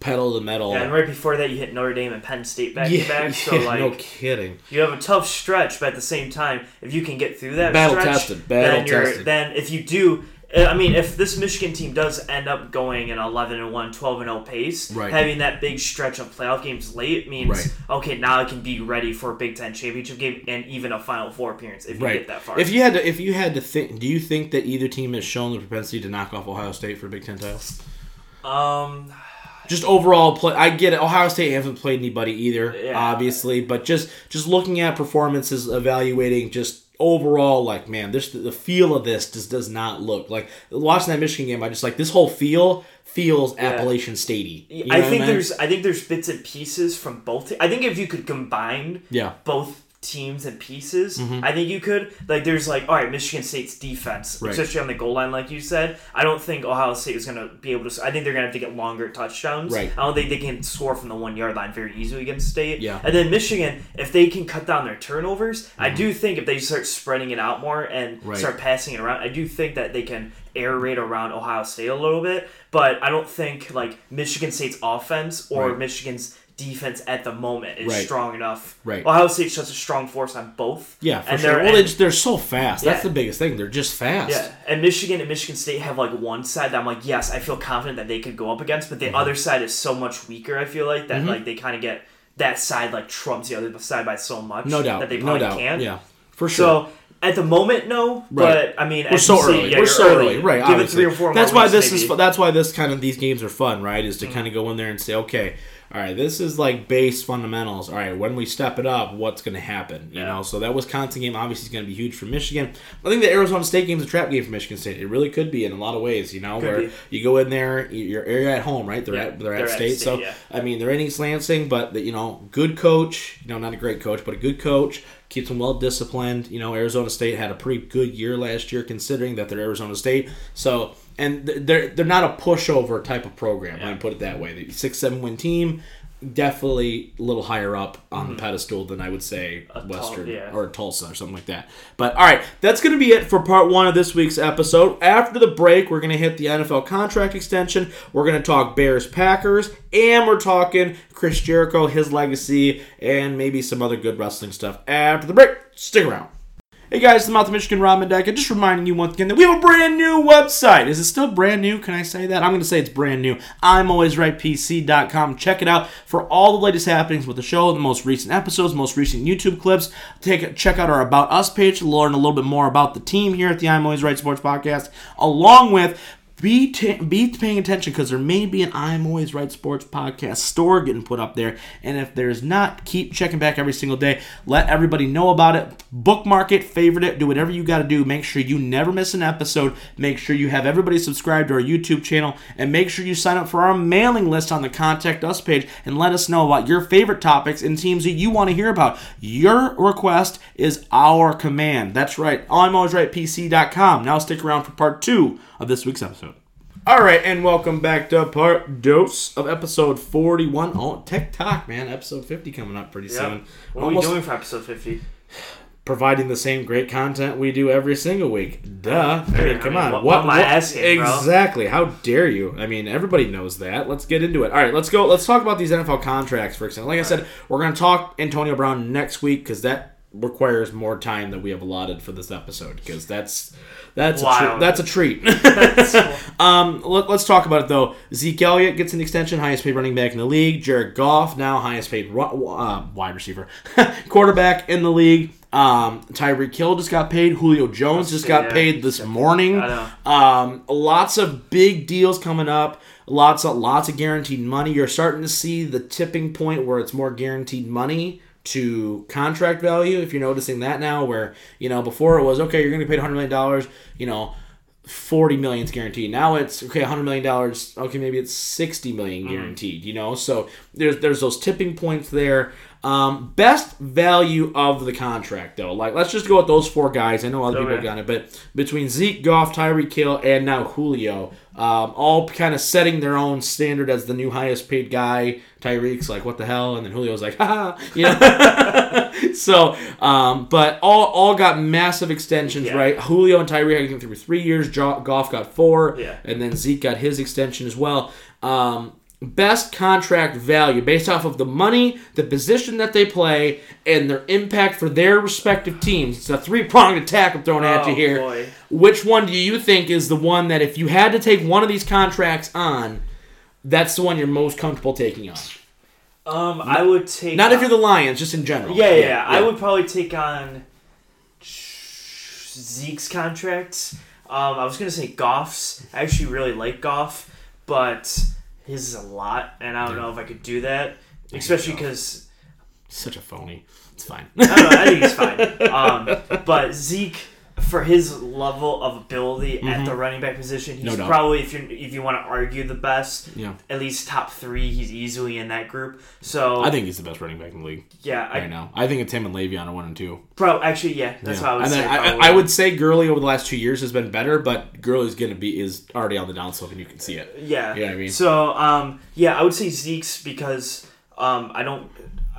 Speaker 1: Pedal to the metal.
Speaker 2: Yeah, and right before that, you hit Notre Dame and Penn State back
Speaker 1: Yeah,
Speaker 2: to back. So
Speaker 1: yeah,
Speaker 2: like,
Speaker 1: no kidding.
Speaker 2: you have a tough stretch, but at the same time, if you can get through that
Speaker 1: Battle
Speaker 2: stretch,
Speaker 1: tested, battle
Speaker 2: then
Speaker 1: tested.
Speaker 2: then if you do. uh, I mean, if this Michigan team does end up going an 11 and 1, 12 and 0 pace,
Speaker 1: Right.
Speaker 2: having that big stretch of playoff games late means
Speaker 1: Right.
Speaker 2: okay, now I can be ready for a Big Ten championship game and even a Final Four appearance if you
Speaker 1: Right.
Speaker 2: get that far.
Speaker 1: If you had to, if you had to think, do you think that either team has shown the propensity to knock off Ohio State for a Big Ten title?
Speaker 2: um,
Speaker 1: just overall play i get it ohio state hasn't played anybody either
Speaker 2: Yeah.
Speaker 1: obviously but just just looking at performances evaluating just overall like man this the feel of this just does not look like watching that michigan game i just like this whole feel feels appalachian statey You know
Speaker 2: I think
Speaker 1: mean?
Speaker 2: there's I think there's bits and pieces from both. I think if you could combine
Speaker 1: yeah
Speaker 2: both teams and pieces, I think you could. Like, there's like, all right, Michigan State's defense,
Speaker 1: Mm-hmm. Right.
Speaker 2: especially on the goal line, like you said. I don't think Ohio State is going to be able to. I think they're going to have to get longer touchdowns.
Speaker 1: Right.
Speaker 2: I don't think they can score from the one yard line very easily against State.
Speaker 1: Yeah.
Speaker 2: And then Michigan, if they can cut down their turnovers, I do think if they start spreading it out more and
Speaker 1: Mm-hmm. Right.
Speaker 2: start passing it around, I do think that they can air raid around Ohio State a little bit. But I don't think like Michigan State's offense or. Michigan's defense at the moment is
Speaker 1: Right.
Speaker 2: strong enough.
Speaker 1: Right.
Speaker 2: Ohio State's just a strong force on both.
Speaker 1: yeah for
Speaker 2: and
Speaker 1: sure
Speaker 2: they're-
Speaker 1: well they
Speaker 2: and-
Speaker 1: they're so fast that's
Speaker 2: Yeah.
Speaker 1: the biggest thing they're just fast
Speaker 2: yeah, and Michigan and Michigan State have like one side that I'm like, yes, I feel confident that they could go up against, but the
Speaker 1: Mm-hmm.
Speaker 2: other side is so much weaker. I feel like that like they kind of get that side like trumps the other side by so much.
Speaker 1: no doubt
Speaker 2: that they
Speaker 1: no
Speaker 2: probably
Speaker 1: doubt
Speaker 2: can.
Speaker 1: yeah for sure
Speaker 2: So at the moment, no.
Speaker 1: Right.
Speaker 2: But I mean,
Speaker 1: We're so early.
Speaker 2: yeah,
Speaker 1: We're so early, right?
Speaker 2: Give
Speaker 1: obviously.
Speaker 2: it three or four.
Speaker 1: That's why this
Speaker 2: maybe.
Speaker 1: is. That's why this kind of these games are fun, right? Is to
Speaker 2: Mm-hmm.
Speaker 1: kind of go in there and say, okay, all right, this is like base fundamentals. All right, when we step it up, what's going to happen? You
Speaker 2: Yeah.
Speaker 1: know, so that Wisconsin game obviously is going to be huge for Michigan. I think the Arizona State game is a trap game for Michigan State. It really could be in a lot of ways. You know,
Speaker 2: Could
Speaker 1: where
Speaker 2: be.
Speaker 1: you go in there, you're, you're at home, right? They're
Speaker 2: Yeah,
Speaker 1: at they're,
Speaker 2: they're
Speaker 1: at
Speaker 2: at
Speaker 1: state,
Speaker 2: State,
Speaker 1: so
Speaker 2: yeah.
Speaker 1: I mean they're in East Lansing, but you know, good coach. You know, not a great coach, but a good coach keeps them well disciplined. You know, Arizona State had a pretty good year last year, considering that they're Arizona State. So, and they're they're not a pushover type of program. I put it that way. The six seven win team. Definitely a little higher up on the pedestal than I would say
Speaker 2: Tul-
Speaker 1: Western
Speaker 2: Mm-hmm. yeah.
Speaker 1: or Tulsa or something like that. But all right, that's going to be it for part one of this week's episode. After the break, we're going to hit the NFL contract extension. We're going to talk Bears Packers, and we're talking Chris Jericho, his legacy, and maybe some other good wrestling stuff after the break. Stick around. Hey guys, it's the Mouth of Michigan Ron Mendeca. Just reminding you once again that we have a brand new website. Is it still brand new? Can I say that? I'm going to say it's brand new. I'm always right PC.com. Check it out for all the latest happenings with the show, the most recent episodes, most recent YouTube clips. Take check out our About Us page to learn a little bit more about the team here at the I'm Always Right Sports Podcast, along with be ta be paying attention because there may be an I'm Always Right Sports podcast store getting put up there, and if there's not, keep checking back every single day. Let everybody know about it. Bookmark it, favorite it, do whatever you got to do. Make sure you never miss an episode. Make sure you have everybody subscribed to our YouTube channel, and make sure you sign up for our mailing list on the Contact Us page and let us know about your favorite topics and teams that you want to hear about. Your request is our command. That's right. I'm always right. PC.com. Now stick around for part two of this week's episode. All right, and welcome back to part dose of episode 41. Oh, TikTok, man. Episode 50 coming up pretty
Speaker 2: Yep.
Speaker 1: soon.
Speaker 2: What are we doing for episode 50?
Speaker 1: providing the same great content we do every single week. Duh. I mean,
Speaker 2: I
Speaker 1: come
Speaker 2: mean,
Speaker 1: on.
Speaker 2: what- what am I asking, bro?
Speaker 1: Exactly. How dare you? I mean, everybody knows that. Let's get into it. All right, let's go. Let's talk about these NFL contracts for a second. Like I said, we're going to talk Antonio Brown next week because that requires more time than we have allotted for this episode because that's that's a tre- that's a treat. um, let, us talk about it though. Zeke Elliott gets an extension, highest paid running back in the league. Jared Goff now highest paid ru- uh, wide receiver, quarterback in the league. Um, Tyreek Hill just got paid. Julio Jones just got
Speaker 2: Yeah.
Speaker 1: paid this morning. Um, lots of big deals coming up. Lots of lots of guaranteed money. You're starting to see the tipping point where it's more guaranteed money to contract value. If you're noticing that now, where you know before it was okay, you're going to be paid 100 million dollars. You know. 40 million is guaranteed. Now it's okay, 100 million dollars. Okay, maybe it's 60 million
Speaker 2: Mm-hmm.
Speaker 1: guaranteed, you know? So there's there's those tipping points there. Um, best value of the contract, though. Like, let's just go with those four guys. I know other people
Speaker 2: Okay.
Speaker 1: got it, but between Zeke, Goff, Tyreek Hill, and now Julio, um, all kind of setting their own standard as the new highest paid guy. Tyreek's like, what the hell? And then Julio's like, haha. You know? so, um, but all all got massive extensions,
Speaker 2: Yeah.
Speaker 1: right? Julio and Tyreek, I think, through three years. Goff got four.
Speaker 2: Yeah.
Speaker 1: And then Zeke got his extension as well. Um, best contract value based off of the money, the position that they play, and their impact for their respective teams. It's a three pronged attack I'm throwing at you
Speaker 2: Oh,
Speaker 1: here.
Speaker 2: boy.
Speaker 1: Which one do you think is the one that if you had to take one of these contracts on, that's the one you're most comfortable taking on?
Speaker 2: Um, I would take.
Speaker 1: Not if you're the Lions, just in general.
Speaker 2: Yeah, yeah, yeah. I would probably take on Zeke's contract. Um, I was gonna say Goff's. I actually really like Goff, but his is a lot, and I don't know if I could do that, especially because
Speaker 1: Such a phony. It's fine.
Speaker 2: I don't know. I think he's fine. Um, but Zeke, for his level of ability at the running back position, he's
Speaker 1: Mm-hmm. No
Speaker 2: probably if you if you want to argue the best,
Speaker 1: yeah.
Speaker 2: at least top three. He's easily in that group. So
Speaker 1: I think he's the best running back in the league
Speaker 2: yeah, I
Speaker 1: right now. I think it's him and Le'Veon are one and two.
Speaker 2: Pro, actually, yeah, that's
Speaker 1: Yeah.
Speaker 2: what I would
Speaker 1: and
Speaker 2: say.
Speaker 1: I. I would say Gurley over the last two years has been better, but Gurley's gonna be is already on the downslope and you can see it.
Speaker 2: yeah,
Speaker 1: You know I mean?
Speaker 2: So, um, yeah, I would say Zeke's because um, I don't.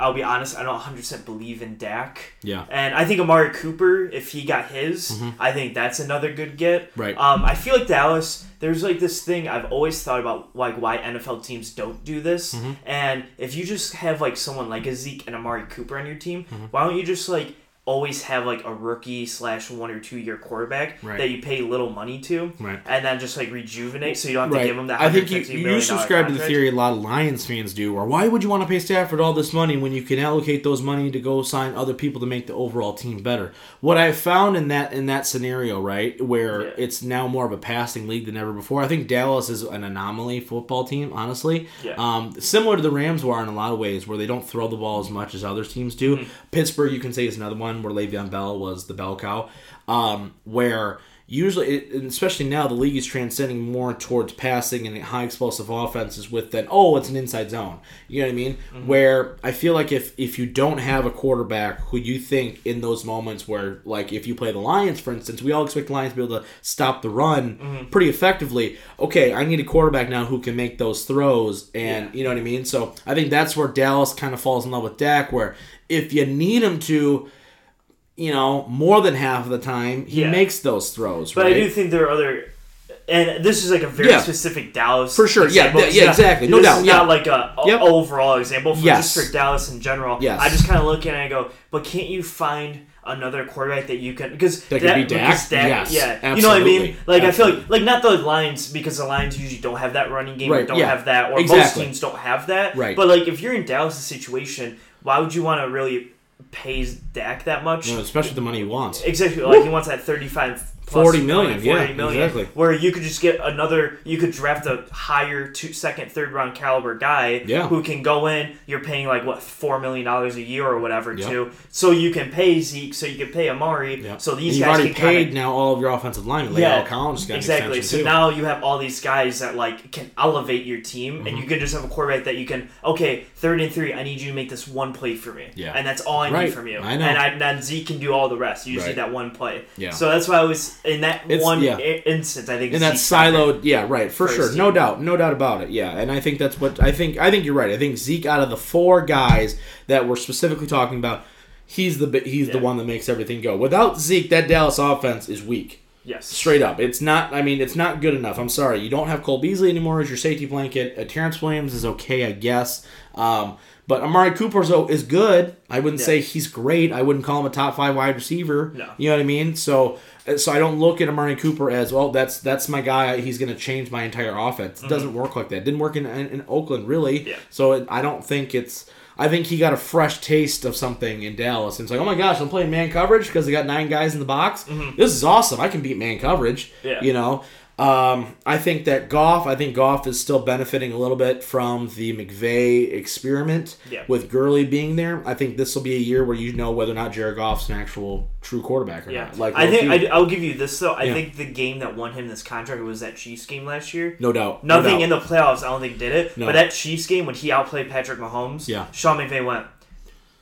Speaker 2: I'll be honest, I don't 100 percent believe in Dak,
Speaker 1: Yeah.
Speaker 2: and I think Amari Cooper, if he got his, I think that's another good get.
Speaker 1: Mm-hmm. Right.
Speaker 2: Um, I feel like Dallas. There's like this thing I've always thought about, like why NFL teams don't do this.
Speaker 1: Mm-hmm.
Speaker 2: And if you just have like someone like a Zeke and Amari Cooper on your team,
Speaker 1: Mm-hmm.
Speaker 2: why don't you just like always have like a rookie slash one or two year quarterback
Speaker 1: Right.
Speaker 2: that you pay little money to,
Speaker 1: Right.
Speaker 2: and then just like rejuvenate, so you don't have to
Speaker 1: Right.
Speaker 2: give them that.
Speaker 1: I think you, you subscribe to the theory a lot of Lions fans do, or why would you want to pay Stafford all this money when you can allocate those money to go sign other people to make the overall team better? What I found in that in that scenario, right, where
Speaker 2: Yeah.
Speaker 1: it's now more of a passing league than ever before, I think Dallas is an anomaly football team, honestly.
Speaker 2: Yeah.
Speaker 1: Um, similar to the Rams were in a lot of ways, where they don't throw the ball as much as other teams do.
Speaker 2: Mm-hmm.
Speaker 1: Pittsburgh, you can say, is another one where Le'Veon Bell was the bell cow, um, where usually, it, especially now, the league is transcending more towards passing and high explosive offenses with that. Oh, it's an inside zone. You know what I mean? Where I feel like if if you don't have a quarterback who you think in those moments where, like, if you play the Lions, for instance, we all expect the Lions to be able to stop the run pretty effectively. Okay, I need a quarterback now who can make those throws, and
Speaker 2: Yeah.
Speaker 1: you know what I mean. So I think that's where Dallas kind of falls in love with Dak, where if you need him to you know, more than half of the time, he
Speaker 2: Yeah.
Speaker 1: makes those throws,
Speaker 2: But
Speaker 1: right?
Speaker 2: I do think there are other, and this is like a very
Speaker 1: Yeah.
Speaker 2: specific Dallas
Speaker 1: For sure. Yeah,
Speaker 2: example.
Speaker 1: yeah, yeah,
Speaker 2: not-
Speaker 1: exactly. No doubt, yeah.
Speaker 2: not like a,
Speaker 1: Yep.
Speaker 2: overall example. For,
Speaker 1: Yes.
Speaker 2: Just for Dallas in general.
Speaker 1: Yes.
Speaker 2: I just kind of look at it and I go, but can't you find another quarterback that you can because
Speaker 1: That could be
Speaker 2: because
Speaker 1: Dak? Yes,
Speaker 2: yeah, you know what I mean.
Speaker 1: absolutely.
Speaker 2: Like I feel like like not the Lions because the Lions usually don't have that running game, or
Speaker 1: Right,
Speaker 2: don't
Speaker 1: yeah.
Speaker 2: have that, or most teams don't have that.
Speaker 1: Right.
Speaker 2: But like if you're in Dallas' situation, why would you want to really pay Dak that much?
Speaker 1: Especially the money he wants.
Speaker 2: Exactly. Like he wants that thirty-five. Plus
Speaker 1: 40 million,
Speaker 2: 40
Speaker 1: yeah,
Speaker 2: million,
Speaker 1: exactly.
Speaker 2: Where you could just get another, you could draft a higher two, second, third round caliber guy
Speaker 1: Yeah.
Speaker 2: who can go in. You're paying like what four million dollars a year or whatever
Speaker 1: Yep.
Speaker 2: to, so you can pay Zeke, so you can pay Amari,
Speaker 1: Yeah.
Speaker 2: so
Speaker 1: And
Speaker 2: these
Speaker 1: you've
Speaker 2: guys
Speaker 1: already
Speaker 2: can kinda-
Speaker 1: paid now all of your offensive linemen.
Speaker 2: Yeah,
Speaker 1: Yeah, Collins got
Speaker 2: exactly. So
Speaker 1: too.
Speaker 2: now you have all these guys that like can elevate your team,
Speaker 1: Mm-hmm.
Speaker 2: and you can just have a quarterback that you can. Okay, third and three. I need you to make this one play for me.
Speaker 1: Yeah.
Speaker 2: and that's all I
Speaker 1: Right.
Speaker 2: need from you.
Speaker 1: I know.
Speaker 2: And I, then Zeke can do all the rest. You just
Speaker 1: Right.
Speaker 2: need that one play.
Speaker 1: Yeah.
Speaker 2: So that's why I was in that
Speaker 1: It's-
Speaker 2: one
Speaker 1: yeah.
Speaker 2: i- instance. I think
Speaker 1: in that siloed, yeah, right, for sure, no doubt, no doubt about it, yeah. And I think that's what I think. I think you're right. I think Zeke, out of the four guys that we're specifically talking about, he's the he's the one that makes everything go. Without Zeke, that Dallas offense is weak.
Speaker 2: Yes.
Speaker 1: Straight up, it's not. I mean, it's not good enough. I'm sorry, you don't have Cole Beasley anymore as your safety blanket. Uh, Terrance Williams is okay, I guess. Um, but Amari Cooper is, is good. I wouldn't
Speaker 2: Yeah.
Speaker 1: say he's great. I wouldn't call him a top five wide receiver.
Speaker 2: No.
Speaker 1: You know what I mean? So, so I don't look at Amari Cooper as well. That's that's my guy. He's going to change my entire offense. It doesn't work like that. It didn't work in, in, in Oakland really.
Speaker 2: Mm-hmm. Yeah.
Speaker 1: So it, I don't think it's. I think he got a fresh taste of something in Dallas. And it's like, oh my gosh, I'm playing man coverage because they got nine guys in the box. This is awesome. I can beat man coverage.
Speaker 2: Mm-hmm. Yeah.
Speaker 1: You know, um, I think that Goff. I think Goff is still benefiting a little bit from the McVay experiment
Speaker 2: Yeah.
Speaker 1: with Gurley being there. I think this will be a year where you know whether or not Jared Goff's an actual true quarterback or
Speaker 2: Yeah.
Speaker 1: not. Like
Speaker 2: I think I, I'll give you this though. I
Speaker 1: Yeah.
Speaker 2: think the game that won him this contract was that Chiefs game last year.
Speaker 1: no doubt. no
Speaker 2: Nothing
Speaker 1: doubt.
Speaker 2: in the playoffs, I don't think did it.
Speaker 1: No.
Speaker 2: But that Chiefs game when he outplayed Patrick Mahomes,
Speaker 1: Yeah.
Speaker 2: Sean McVay went,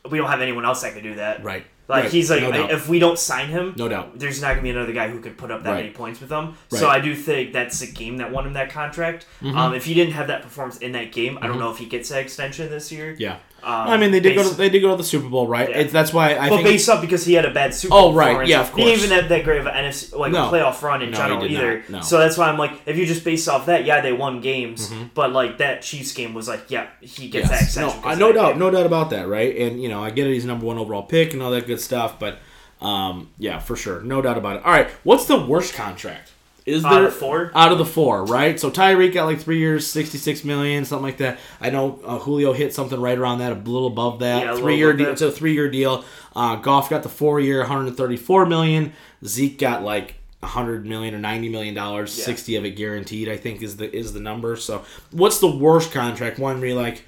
Speaker 2: we don't have anyone else that could do that.
Speaker 1: Right.
Speaker 2: Like
Speaker 1: Right.
Speaker 2: he's like,
Speaker 1: No
Speaker 2: if we don't sign him,
Speaker 1: No doubt.
Speaker 2: there's not gonna be another guy who could put up that
Speaker 1: Right.
Speaker 2: many points with them. So I do think that's the game that won him that contract.
Speaker 1: Mm-hmm.
Speaker 2: Um, if he didn't have that performance in that game, I don't know if he gets that extension this year.
Speaker 1: Yeah.
Speaker 2: Um,
Speaker 1: I mean, they did go. To, they did go to the Super Bowl, right?
Speaker 2: Yeah.
Speaker 1: It's, that's why I
Speaker 2: but
Speaker 1: think.
Speaker 2: based up because he had a bad Super
Speaker 1: Oh,
Speaker 2: Bowl
Speaker 1: right.
Speaker 2: performance.
Speaker 1: Yeah, of course.
Speaker 2: He even have that great of an NFC like
Speaker 1: No.
Speaker 2: playoff run in
Speaker 1: No,
Speaker 2: general either.
Speaker 1: No.
Speaker 2: So that's why I'm like, if you just base off that, yeah, they won games, but like that Chiefs game was like, yeah, he gets that
Speaker 1: Mm-hmm.
Speaker 2: Extension.
Speaker 1: No, no doubt,
Speaker 2: game.
Speaker 1: no doubt about that, right? And you know, I get it. He's number one overall pick and all that good stuff, but um, yeah, for sure, no doubt about it. All right, what's the worst contract? Is
Speaker 2: Out of
Speaker 1: there
Speaker 2: four?
Speaker 1: Out of the four, right? So Tyreek got like three years, sixty-six million, something like that. I know uh, Julio hit something right around that, a little above that.
Speaker 2: Yeah,
Speaker 1: three-year deal.
Speaker 2: that.
Speaker 1: It's a three-year deal. Uh, Goff got the four-year, one hundred thirty-four million. Zeke got like. 100 million or 90 million dollars
Speaker 2: Yeah.
Speaker 1: 60 of it guaranteed i think is the is the number so what's the worst contract one where you're like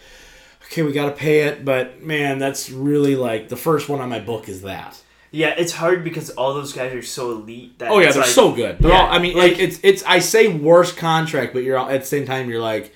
Speaker 1: okay, we got to pay it, but man, that's really like the first one on my book is that.
Speaker 2: Yeah, it's hard because all those guys are so elite. That
Speaker 1: Oh yeah, they're
Speaker 2: like-
Speaker 1: so good. They're
Speaker 2: Yeah,
Speaker 1: all, I mean,
Speaker 2: like-
Speaker 1: like it's it's I say worst contract, but you're all, at the same time you're like,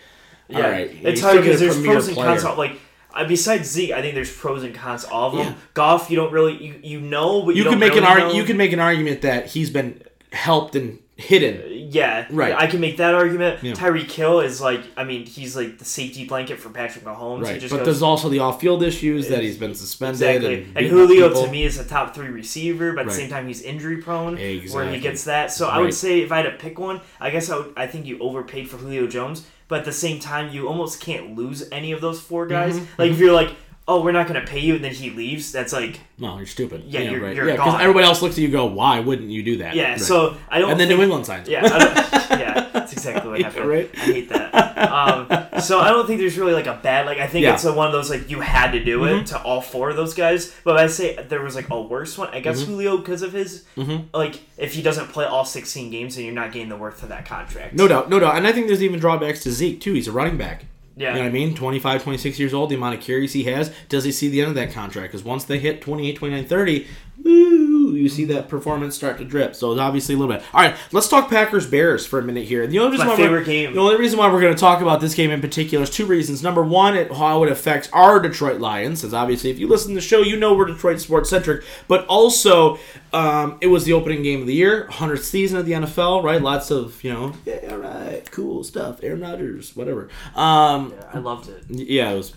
Speaker 1: all
Speaker 2: Yeah,
Speaker 1: right,
Speaker 2: it's hard because there's pros and cons.
Speaker 1: player.
Speaker 2: to all- Like uh, besides Zeke, I think there's pros and cons all of them.
Speaker 1: Yeah.
Speaker 2: Golf, you don't really you, you know, but you,
Speaker 1: You can make an
Speaker 2: really know.
Speaker 1: You can make an argument that he's been helped and hidden.
Speaker 2: Yeah,
Speaker 1: Right.
Speaker 2: I can make that argument.
Speaker 1: Yeah.
Speaker 2: Tyreek Hill is like, I mean, he's like the safety blanket for Patrick Mahomes.
Speaker 1: Right,
Speaker 2: just
Speaker 1: but
Speaker 2: goes,
Speaker 1: there's also the off-field issues that he's been suspended
Speaker 2: Exactly.
Speaker 1: and,
Speaker 2: And, Julio
Speaker 1: people.
Speaker 2: to me is a top three receiver, but at the same time he's injury prone. Where he gets that. So I would say if I had to pick one, I guess I would I think you overpaid for Julio Jones, but at the same time you almost can't lose any of those four guys.
Speaker 1: Mm-hmm.
Speaker 2: Like if you're like, Oh, we're not gonna pay you and then he leaves, that's like
Speaker 1: No, you're stupid.
Speaker 2: Yeah, you're-
Speaker 1: right.
Speaker 2: you're
Speaker 1: yeah, because everybody else looks at you, and go, why wouldn't you do that?
Speaker 2: Yeah,
Speaker 1: Right.
Speaker 2: so I don't
Speaker 1: and then
Speaker 2: think,
Speaker 1: New England signs.
Speaker 2: Yeah, I don't, yeah, that's exactly what happened.
Speaker 1: right.
Speaker 2: I hate that. Um, so I don't think there's really like a bad like I think
Speaker 1: Yeah.
Speaker 2: it's a, one of those like you had to do it
Speaker 1: Mhm.
Speaker 2: to all four of those guys. But I say there was like a worse one. I guess
Speaker 1: Mm-hmm.
Speaker 2: Julio because of his
Speaker 1: Mhm.
Speaker 2: like if he doesn't play all 16 games, then you're not getting the worth of that contract.
Speaker 1: No doubt, no doubt. And I think there's even drawbacks to Zeke too. He's a running back.
Speaker 2: Yeah.
Speaker 1: You know what I mean? 25, 26 years old, the amount of carries he has, does he see the end of that contract? Because once they hit 28, 29, 30, woo, you see that performance start to drip. So it's obviously a little bit. All right, let's talk Packers Bears for a minute here. The only reason
Speaker 2: My
Speaker 1: why we're-
Speaker 2: favorite game.
Speaker 1: The only reason why we're going to talk about this game in particular is two reasons. Number one, it, how it affects our Detroit Lions, as obviously if you listen to the show, you know we're Detroit sports centric. But also, um, it was the opening game of the year, 100th season of the NFL, right? Lots of you know, yeah, all right, cool stuff. Aaron Rodgers, whatever. Um,
Speaker 2: Yeah, I loved it.
Speaker 1: yeah, it was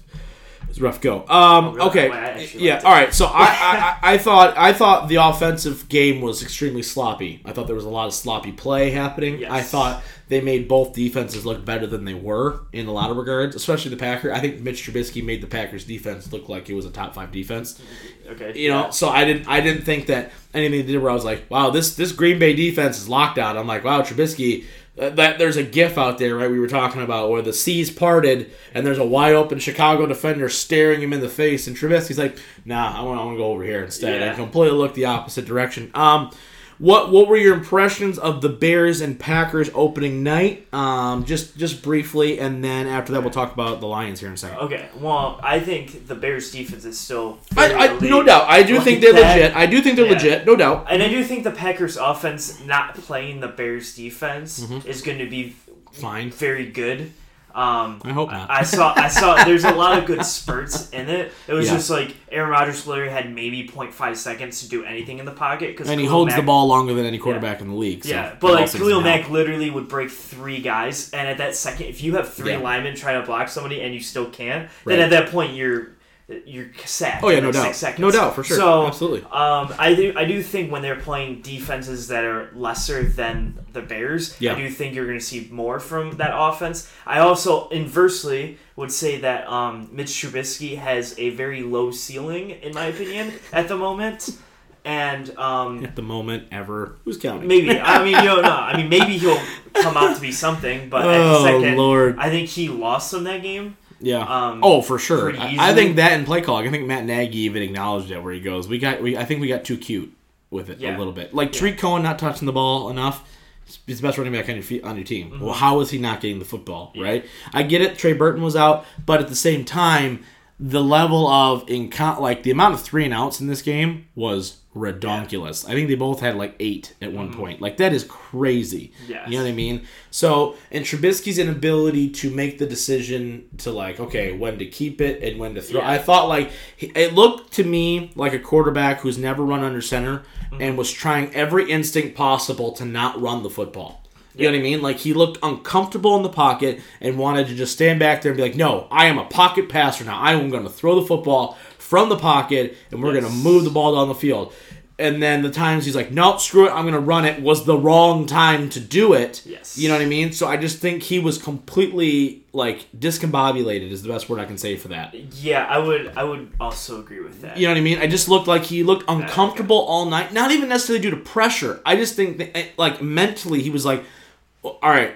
Speaker 1: it was a rough go. Um,
Speaker 2: really?
Speaker 1: okay,
Speaker 2: Oh,
Speaker 1: yeah, all right. So I, I, I I thought I thought the offensive game was extremely sloppy. I thought there was a lot of sloppy play happening.
Speaker 2: Yes.
Speaker 1: I thought they made both defenses look better than they were in a lot of regards, especially the Packers. I think Mitch Trubisky made the Packers defense look like it was a top five defense.
Speaker 2: Okay.
Speaker 1: You know, so I didn't I didn't think that anything they did where I was like, wow, this this Green Bay defense is locked out. I'm like, wow, Trubisky. Uh, That there's a GIF out there, right? We were talking about where the seas parted and there's a wide open Chicago defender staring him in the face, and Trubisky's like, "Nah, I want, I want to go over here instead."
Speaker 2: Yeah.
Speaker 1: And completely look the opposite direction. Um, what what were your impressions of the Bears and Packers opening night? Um, just just briefly, and then after that, we'll talk about the Lions here in a second.
Speaker 2: Okay. Well, I think the Bears defense is still
Speaker 1: I, I, no doubt, I do
Speaker 2: Like
Speaker 1: think they're
Speaker 2: that.
Speaker 1: legit. I do think they're
Speaker 2: Yeah.
Speaker 1: legit, no doubt.
Speaker 2: And I do think the Packers offense not playing the Bears defense
Speaker 1: Mm-hmm.
Speaker 2: is going to be
Speaker 1: Fine.
Speaker 2: very good. Um,
Speaker 1: I hope not.
Speaker 2: I saw I saw there's a lot of good spurts in it. It was
Speaker 1: Yeah.
Speaker 2: just like Aaron Rodgers literally had maybe 0.5 seconds to do anything in the pocket because
Speaker 1: and he holds the ball longer than any quarterback in the league. So
Speaker 2: Yeah, but like Khalil Mack
Speaker 1: help.
Speaker 2: literally would break three guys, and at that second, if you have three
Speaker 1: Yeah.
Speaker 2: linemen trying to block somebody and you still can't,
Speaker 1: Right.
Speaker 2: then at that point you're you're sacked.
Speaker 1: Oh yeah, no doubt,
Speaker 2: seconds.
Speaker 1: no doubt for sure.
Speaker 2: So
Speaker 1: absolutely.
Speaker 2: um, I do I do think when they're playing defenses that are lesser than the Bears,
Speaker 1: Yeah.
Speaker 2: I do think you're going to see more from that offense. I also inversely would say that um, Mitch Trubisky has a very low ceiling, in my opinion, at the moment. And um,
Speaker 1: At the moment, ever who's counting?
Speaker 2: maybe I mean you don't know. I mean maybe he'll come out to be something, but at
Speaker 1: Oh,
Speaker 2: the second,
Speaker 1: Lord.
Speaker 2: I think he lost them that game.
Speaker 1: Yeah.
Speaker 2: Um,
Speaker 1: oh, for sure. I, I think that in play calling, I think Matt Nagy even acknowledged it where he goes, "We got, we, I think we got too cute with it
Speaker 2: Yeah.
Speaker 1: a little bit. Like Tarik Cohen not touching the ball enough." He's the best running back on your feet, on your team.
Speaker 2: Mm-hmm.
Speaker 1: Well, how is he not getting the football? Right? I get it. Trey Burton was out, but at the same time, the level of incon- like the amount of three and outs in this game was redonkulous. I think they both had like eight at one point. Like that is crazy.
Speaker 2: Mm-hmm. Yes.
Speaker 1: You know what I mean? So, and Trubisky's inability to make the decision to like, okay, when to keep it and when to throw.
Speaker 2: Yeah.
Speaker 1: I thought like it looked to me like a quarterback who's never run under center
Speaker 2: Mm-hmm.
Speaker 1: and was trying every instinct possible to not run the football. You know what I mean? Like he looked uncomfortable in the pocket and wanted to just stand back there and be like, "No, I am a pocket passer now. I am going to throw the football from the pocket and we're
Speaker 2: Yes.
Speaker 1: going to move the ball down the field." And then the times he's like, "Nope, screw it. I'm to run it." Was the wrong time to do it.
Speaker 2: Yes.
Speaker 1: You know what I mean? So I just think he was completely like discombobulated is the best word I can say for that.
Speaker 2: Yeah, I would. I would also agree with that.
Speaker 1: You know what I mean? I just looked like he looked uncomfortable all night. Not even necessarily due to pressure. I just think that, eh, like mentally, he was like, "All right,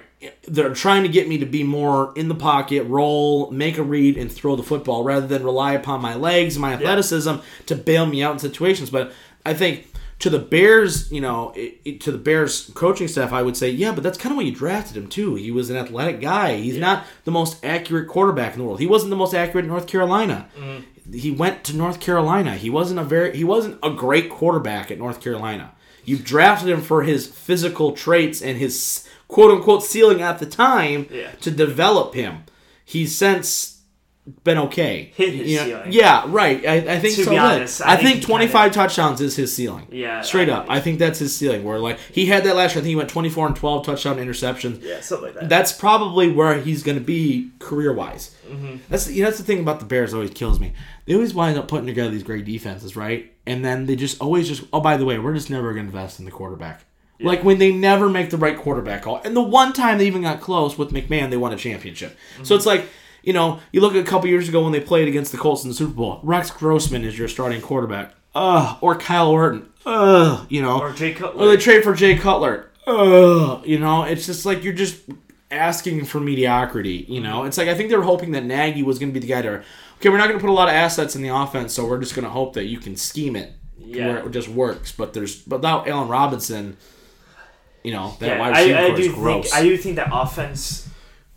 Speaker 1: they're trying to get me to be more in the pocket, roll, make a read, and throw the football rather than rely upon my legs and my athleticism to bail me out in situations." But I think to the Bears, you know, it, it- to the Bears coaching staff, I would say, yeah, but that's kind of why you drafted him too. He was an athletic guy. He's not the most accurate quarterback in the world. He wasn't the most accurate in North Carolina. Mm-hmm. He went to North Carolina. He wasn't a very he wasn't a great quarterback at North Carolina. You drafted him for his physical traits and his quote unquote ceiling at the time
Speaker 2: Yeah.
Speaker 1: to develop him. He's since been okay.
Speaker 2: Hit his
Speaker 1: You know-
Speaker 2: ceiling.
Speaker 1: Yeah, right. I, I think
Speaker 2: To
Speaker 1: so.
Speaker 2: be honest, I
Speaker 1: I,
Speaker 2: think
Speaker 1: think, 25 touchdowns is his ceiling.
Speaker 2: Yeah,
Speaker 1: straight
Speaker 2: I
Speaker 1: up. I think that's his ceiling. Where like he had that last year. I think he went 24 and 12 touchdown interceptions.
Speaker 2: Yeah, something like that.
Speaker 1: That's probably where he's going to be career wise.
Speaker 2: Mm-hmm.
Speaker 1: That's you know, that's the thing about the Bears. that Always kills me. They always wind up putting together these great defenses, right? And then they just always just oh by the way, we're just never going to invest in the quarterback. Like when they never make the right quarterback call. And the one time they even got close with McMahon, they won a championship.
Speaker 2: Mm-hmm.
Speaker 1: So it's like. You know, you look at a couple years ago when they played against the Colts in the Super Bowl. Rex Grossman is your starting quarterback. Ugh. Or Kyle Orton. Ugh. You know.
Speaker 2: or Jay Cutler.
Speaker 1: Or they trade for Jay Cutler. Ugh, you know, it's just like you're just asking for mediocrity. You know, it's like I think they were hoping that Nagy was going to be the guy to. Okay, we're not going to put a lot of assets in the offense, so we're just going to hope that you can scheme it
Speaker 2: Yeah.
Speaker 1: where it just works. But there's but without Allen Robinson, you know that
Speaker 2: yeah,
Speaker 1: wide receiver
Speaker 2: I, I do
Speaker 1: gross.
Speaker 2: think I do think that offense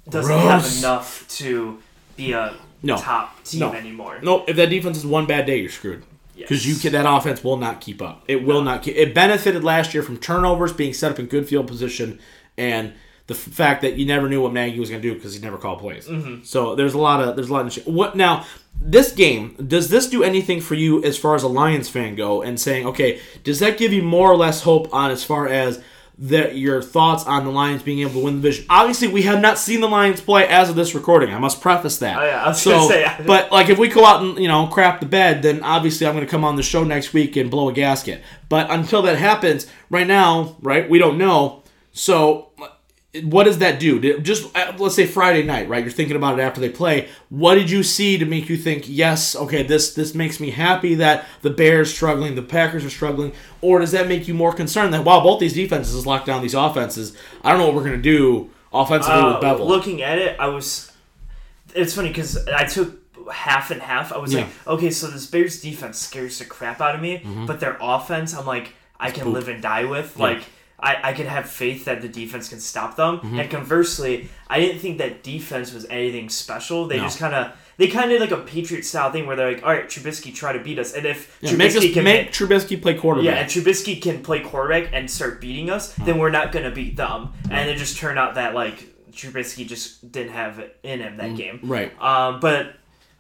Speaker 2: doesn't
Speaker 1: Gross.
Speaker 2: have enough to be a
Speaker 1: No.
Speaker 2: top team
Speaker 1: No.
Speaker 2: anymore.
Speaker 1: No, If that defense is one bad day, you're screwed. Because you can, that offense will not keep up. It will not. Keep, it benefited last year from turnovers, being set up in good field position, and the f- fact that you never knew what Nagy was going to do because he never called plays.
Speaker 2: Mm-hmm.
Speaker 1: So there's a lot of there's a lot of shit. What now? This game does this do anything for you as far as a Lions fan go? And saying, okay, does that give you more or less hope on as far as that your thoughts on the Lions being able to win the division? Obviously, we have not seen the Lions play as of this recording. I must preface that.
Speaker 2: Oh, yeah, I was
Speaker 1: so,
Speaker 2: say-
Speaker 1: but like if we go out and you know crap the bed, then obviously I'm going to come on the show next week and blow a gasket. But until that happens, right now, right, we don't know. So what does that do? Just uh, let's say Friday night, right? You're thinking about it after they play. What did you see to make you think, yes, okay, this this makes me happy that the Bears struggling, the Packers are struggling, or does that make you more concerned that wow, both these defenses lock down these offenses? I don't know what we're going to do offensively
Speaker 2: Uh,
Speaker 1: with Bevell.
Speaker 2: looking at it, I was. It's funny because I took half and half. I was like, okay, so this Bears defense scares the crap out of me,
Speaker 1: Mm-hmm.
Speaker 2: but their offense, I'm like, I can live and die with. Like, I, I could have faith that the defense can stop them.
Speaker 1: Mm-hmm.
Speaker 2: And conversely, I didn't think that defense was anything special. They
Speaker 1: No.
Speaker 2: just kind of. They kind of like a Patriot style thing where they're like, all right, Trubisky, try to beat us. And if
Speaker 1: Yeah, make,
Speaker 2: Trubisky
Speaker 1: us,
Speaker 2: can
Speaker 1: make Trubisky play quarterback.
Speaker 2: yeah, and Trubisky can play quarterback and start beating us, then we're not gonna beat them. And it just turned out that like Trubisky just didn't have it in him that game.
Speaker 1: right.
Speaker 2: Um, but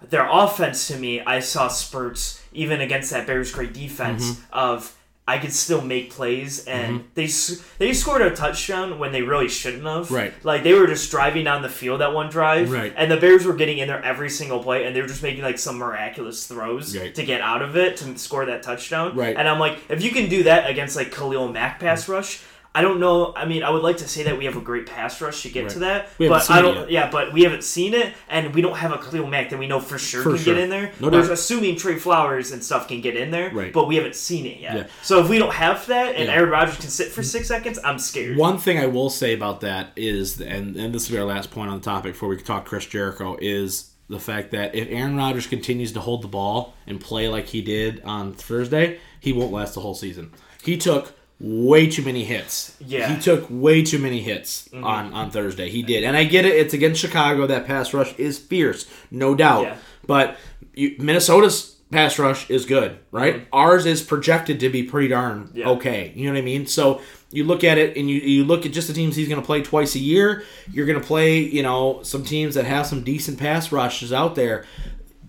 Speaker 2: their offense to me, I saw spurts even against that Bears great defense
Speaker 1: Mm-hmm.
Speaker 2: of I could still make plays, and mm-hmm. they s- they scored a touchdown when they really shouldn't have.
Speaker 1: Right.
Speaker 2: like they were just driving down the field that one drive,
Speaker 1: Right.
Speaker 2: and the Bears were getting in there every single play, and they were just making like some miraculous throws
Speaker 1: Right.
Speaker 2: to get out of it to score that touchdown.
Speaker 1: Right.
Speaker 2: and I'm like, if you can do that against like Khalil Mack pass mm-hmm. rush. I don't know. I mean, I would like to say that we have a great pass rush to get
Speaker 1: Right.
Speaker 2: to that,
Speaker 1: We
Speaker 2: but
Speaker 1: seen
Speaker 2: I don't. Yeah, but we haven't seen it, and we don't have a Khalil Mack that we know for sure
Speaker 1: For
Speaker 2: can
Speaker 1: sure.
Speaker 2: get in there.
Speaker 1: No
Speaker 2: We're
Speaker 1: doubt.
Speaker 2: assuming Trey Flowers and stuff can get in there,
Speaker 1: Right.
Speaker 2: but we haven't seen it yet.
Speaker 1: Yeah.
Speaker 2: So if we don't have that, and
Speaker 1: Yeah.
Speaker 2: Aaron Rodgers can sit for six seconds, I'm scared.
Speaker 1: One thing I will say about that is, and, and this will be our last point on the topic before we can talk Chris Jericho, is the fact that if Aaron Rodgers continues to hold the ball and play like he did on Thursday, he won't last the whole season. He took way too many hits.
Speaker 2: Yeah. Mm-hmm.
Speaker 1: He took way too many hits on, on Thursday. He did. And I get it. It's against Chicago. That pass rush is fierce. No doubt.
Speaker 2: Yeah.
Speaker 1: But you, Minnesota's pass rush is good, right? Ours is projected to be pretty darn
Speaker 2: Yeah.
Speaker 1: okay. You know what I mean? So you look at it and you, you look at just the teams he's going to play twice a year. You're going to play, you know, some teams that have some decent pass rushes out there.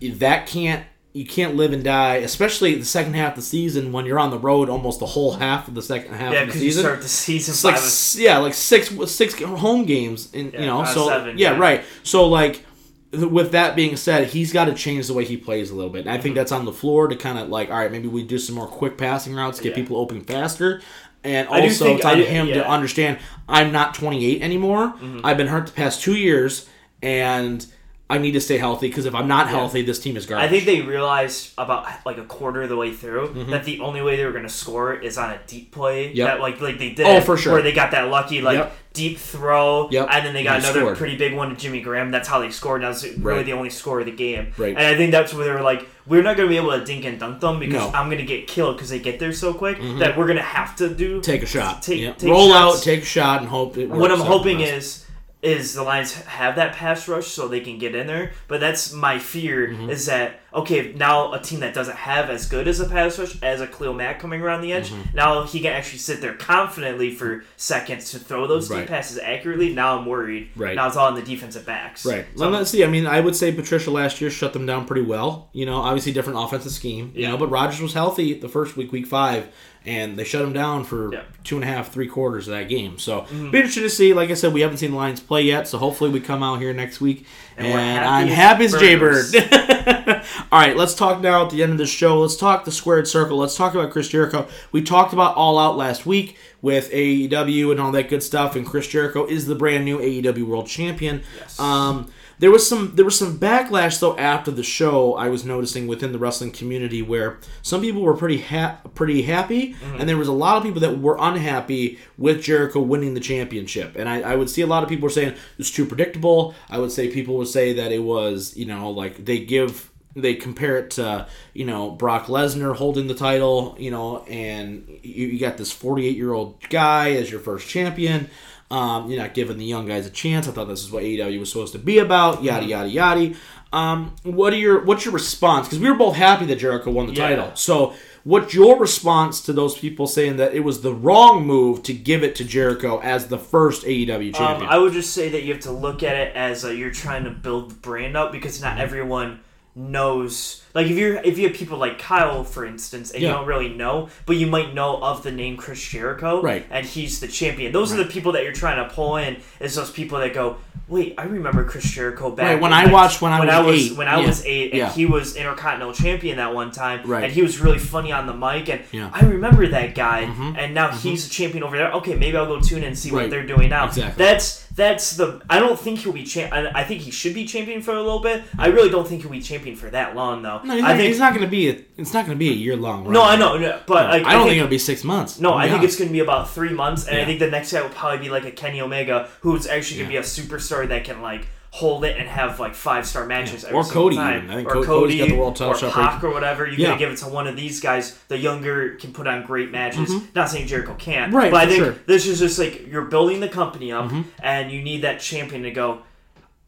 Speaker 1: That can't you can't live and die, especially the second half of the season when you're on the road almost the whole half of the second half
Speaker 2: Yeah,
Speaker 1: of the
Speaker 2: because you
Speaker 1: season.
Speaker 2: start the season
Speaker 1: It's like yeah, like six six home games, and you know, so
Speaker 2: seven,
Speaker 1: yeah,
Speaker 2: yeah.
Speaker 1: right. So like, with that being said, he's got to change the way he plays a little bit. And I
Speaker 2: Mm-hmm.
Speaker 1: think that's on LaFleur to kind of like, all right, maybe we do some more quick passing routes, get
Speaker 2: Yeah.
Speaker 1: people open faster. And also,
Speaker 2: think-
Speaker 1: it's on
Speaker 2: I
Speaker 1: him to
Speaker 2: yeah. Mm-hmm.
Speaker 1: understand I'm not 28 anymore. I've been hurt the past two years, and I need to stay healthy because if I'm not healthy, this team is garbage.
Speaker 2: I think they realized about like a quarter of the way through that the only way they were going to score is on a deep play.
Speaker 1: Mm-hmm. Yep.
Speaker 2: That like like they did.
Speaker 1: Oh, for sure.
Speaker 2: Where they got that lucky like
Speaker 1: Yep.
Speaker 2: deep throw.
Speaker 1: Yep.
Speaker 2: And then they got
Speaker 1: And
Speaker 2: another
Speaker 1: scored.
Speaker 2: pretty big one to Jimmy Graham. That's how they scored. That was really
Speaker 1: Right.
Speaker 2: the only score of the game.
Speaker 1: Right.
Speaker 2: And I think that's where they were like, we're not going to be able to dink and dunk them because
Speaker 1: No. Mm-hmm.
Speaker 2: I'm going to get killed because they get there so quick that we're going to have to do
Speaker 1: take a shot,
Speaker 2: Take,
Speaker 1: Yeah.
Speaker 2: take
Speaker 1: roll
Speaker 2: shots.
Speaker 1: out, take a shot, and hope it.
Speaker 2: What I'm hoping is is the Lions have that pass rush so they can get in there. But that's my fear
Speaker 1: Mm-hmm.
Speaker 2: is that okay now a team that doesn't have as good as a pass rush as a Khalil Mack coming around the edge
Speaker 1: Mm-hmm.
Speaker 2: now he can actually sit there confidently for seconds to throw those
Speaker 1: Right.
Speaker 2: deep passes accurately. Now I'm worried.
Speaker 1: Right.
Speaker 2: Now it's all on the defensive backs.
Speaker 1: Right.
Speaker 2: So,
Speaker 1: Well, let's see. I mean, I would say Patricia last year shut them down pretty well. You know, obviously different offensive scheme. You know, but Rodgers was healthy the first week, week five, and they shut him down for
Speaker 2: Yeah.
Speaker 1: two and a half, three quarters of that game. So
Speaker 2: Mm-hmm.
Speaker 1: be interested to see. Like I said, we haven't seen the Lions play yet, so hopefully we come out here next week. And,
Speaker 2: And happy
Speaker 1: I'm happy as. Jaybird. All right, let's talk now at the end of the show. Let's talk the squared circle. Let's talk about Chris Jericho. We talked about All Out last week with AEW and all that good stuff, and Chris Jericho is the brand new AEW World Champion.
Speaker 2: Yes.
Speaker 1: Um, there was some there was some backlash though after the show. I was noticing within the wrestling community where some people were pretty ha- pretty happy, mm-hmm. and there was a lot of people that were unhappy with Jericho winning the championship. And I, I would see a lot of people were saying it's too predictable. I would say people would say that it was you know like they give they compare it to you know Brock Lesnar holding the title, you know, and you, you got this 48 year old guy as your first champion. Um, you're not giving the young guys a chance. I thought this is what AEW was supposed to be about. Yada yada yada. Um, what are your what's your response? Because we were both happy that Jericho won the
Speaker 2: Yeah.
Speaker 1: title. So what's your response to those people saying that it was the wrong move to give it to Jericho as the first AEW
Speaker 2: Um,
Speaker 1: champion?
Speaker 2: I would just say that you have to look at it as uh, you're trying to build the brand up because
Speaker 1: Mm-hmm.
Speaker 2: not everyone knows. Like if you're if you have people like Kyle, for instance, and
Speaker 1: Yeah.
Speaker 2: you don't really know, but you might know of the name Chris Jericho,
Speaker 1: Right.
Speaker 2: And he's the champion. Those are the people that you're trying to pull in. Is those people that go, wait, I remember Chris Jericho back
Speaker 1: Right, when I watched when I was eight.
Speaker 2: when I
Speaker 1: Yeah.
Speaker 2: was eight, and
Speaker 1: Yeah.
Speaker 2: he was Intercontinental Champion that one time,
Speaker 1: Right.
Speaker 2: And he was really funny on the mic, and
Speaker 1: Yeah. Mm-hmm.
Speaker 2: I remember that guy, and now he's a champion over there. Okay, maybe I'll go tune in and see
Speaker 1: Right.
Speaker 2: what they're doing now.
Speaker 1: Exactly.
Speaker 2: That's that's the. I don't think he'll be champ. I, I think he should be champion for a little bit. I really don't think he'll be champion for that long though.
Speaker 1: No, he's
Speaker 2: I
Speaker 1: not,
Speaker 2: think
Speaker 1: he's not going to be. A, it's not going to be a year long. Run.
Speaker 2: No, I know, no, but like,
Speaker 1: I don't think, it'll be six months.
Speaker 2: no, I think
Speaker 1: honest.
Speaker 2: it's going to be about three months, and
Speaker 1: Yeah.
Speaker 2: I think the next guy will probably be like a Kenny Omega, who's actually going to be a superstar that can like hold it and have like five star matches.
Speaker 1: Yeah. Or Cody
Speaker 2: time.
Speaker 1: even. I think
Speaker 2: or Cody
Speaker 1: Cody's got the world title
Speaker 2: or Pac or whatever. You
Speaker 1: Yeah.
Speaker 2: gotta give it to one of these guys. The younger can put on great matches. Not saying Jericho can't,
Speaker 1: Mm-hmm. Right,
Speaker 2: But I think
Speaker 1: sure. Mm-hmm.
Speaker 2: this is just like you're building the company up, and you need that champion to go.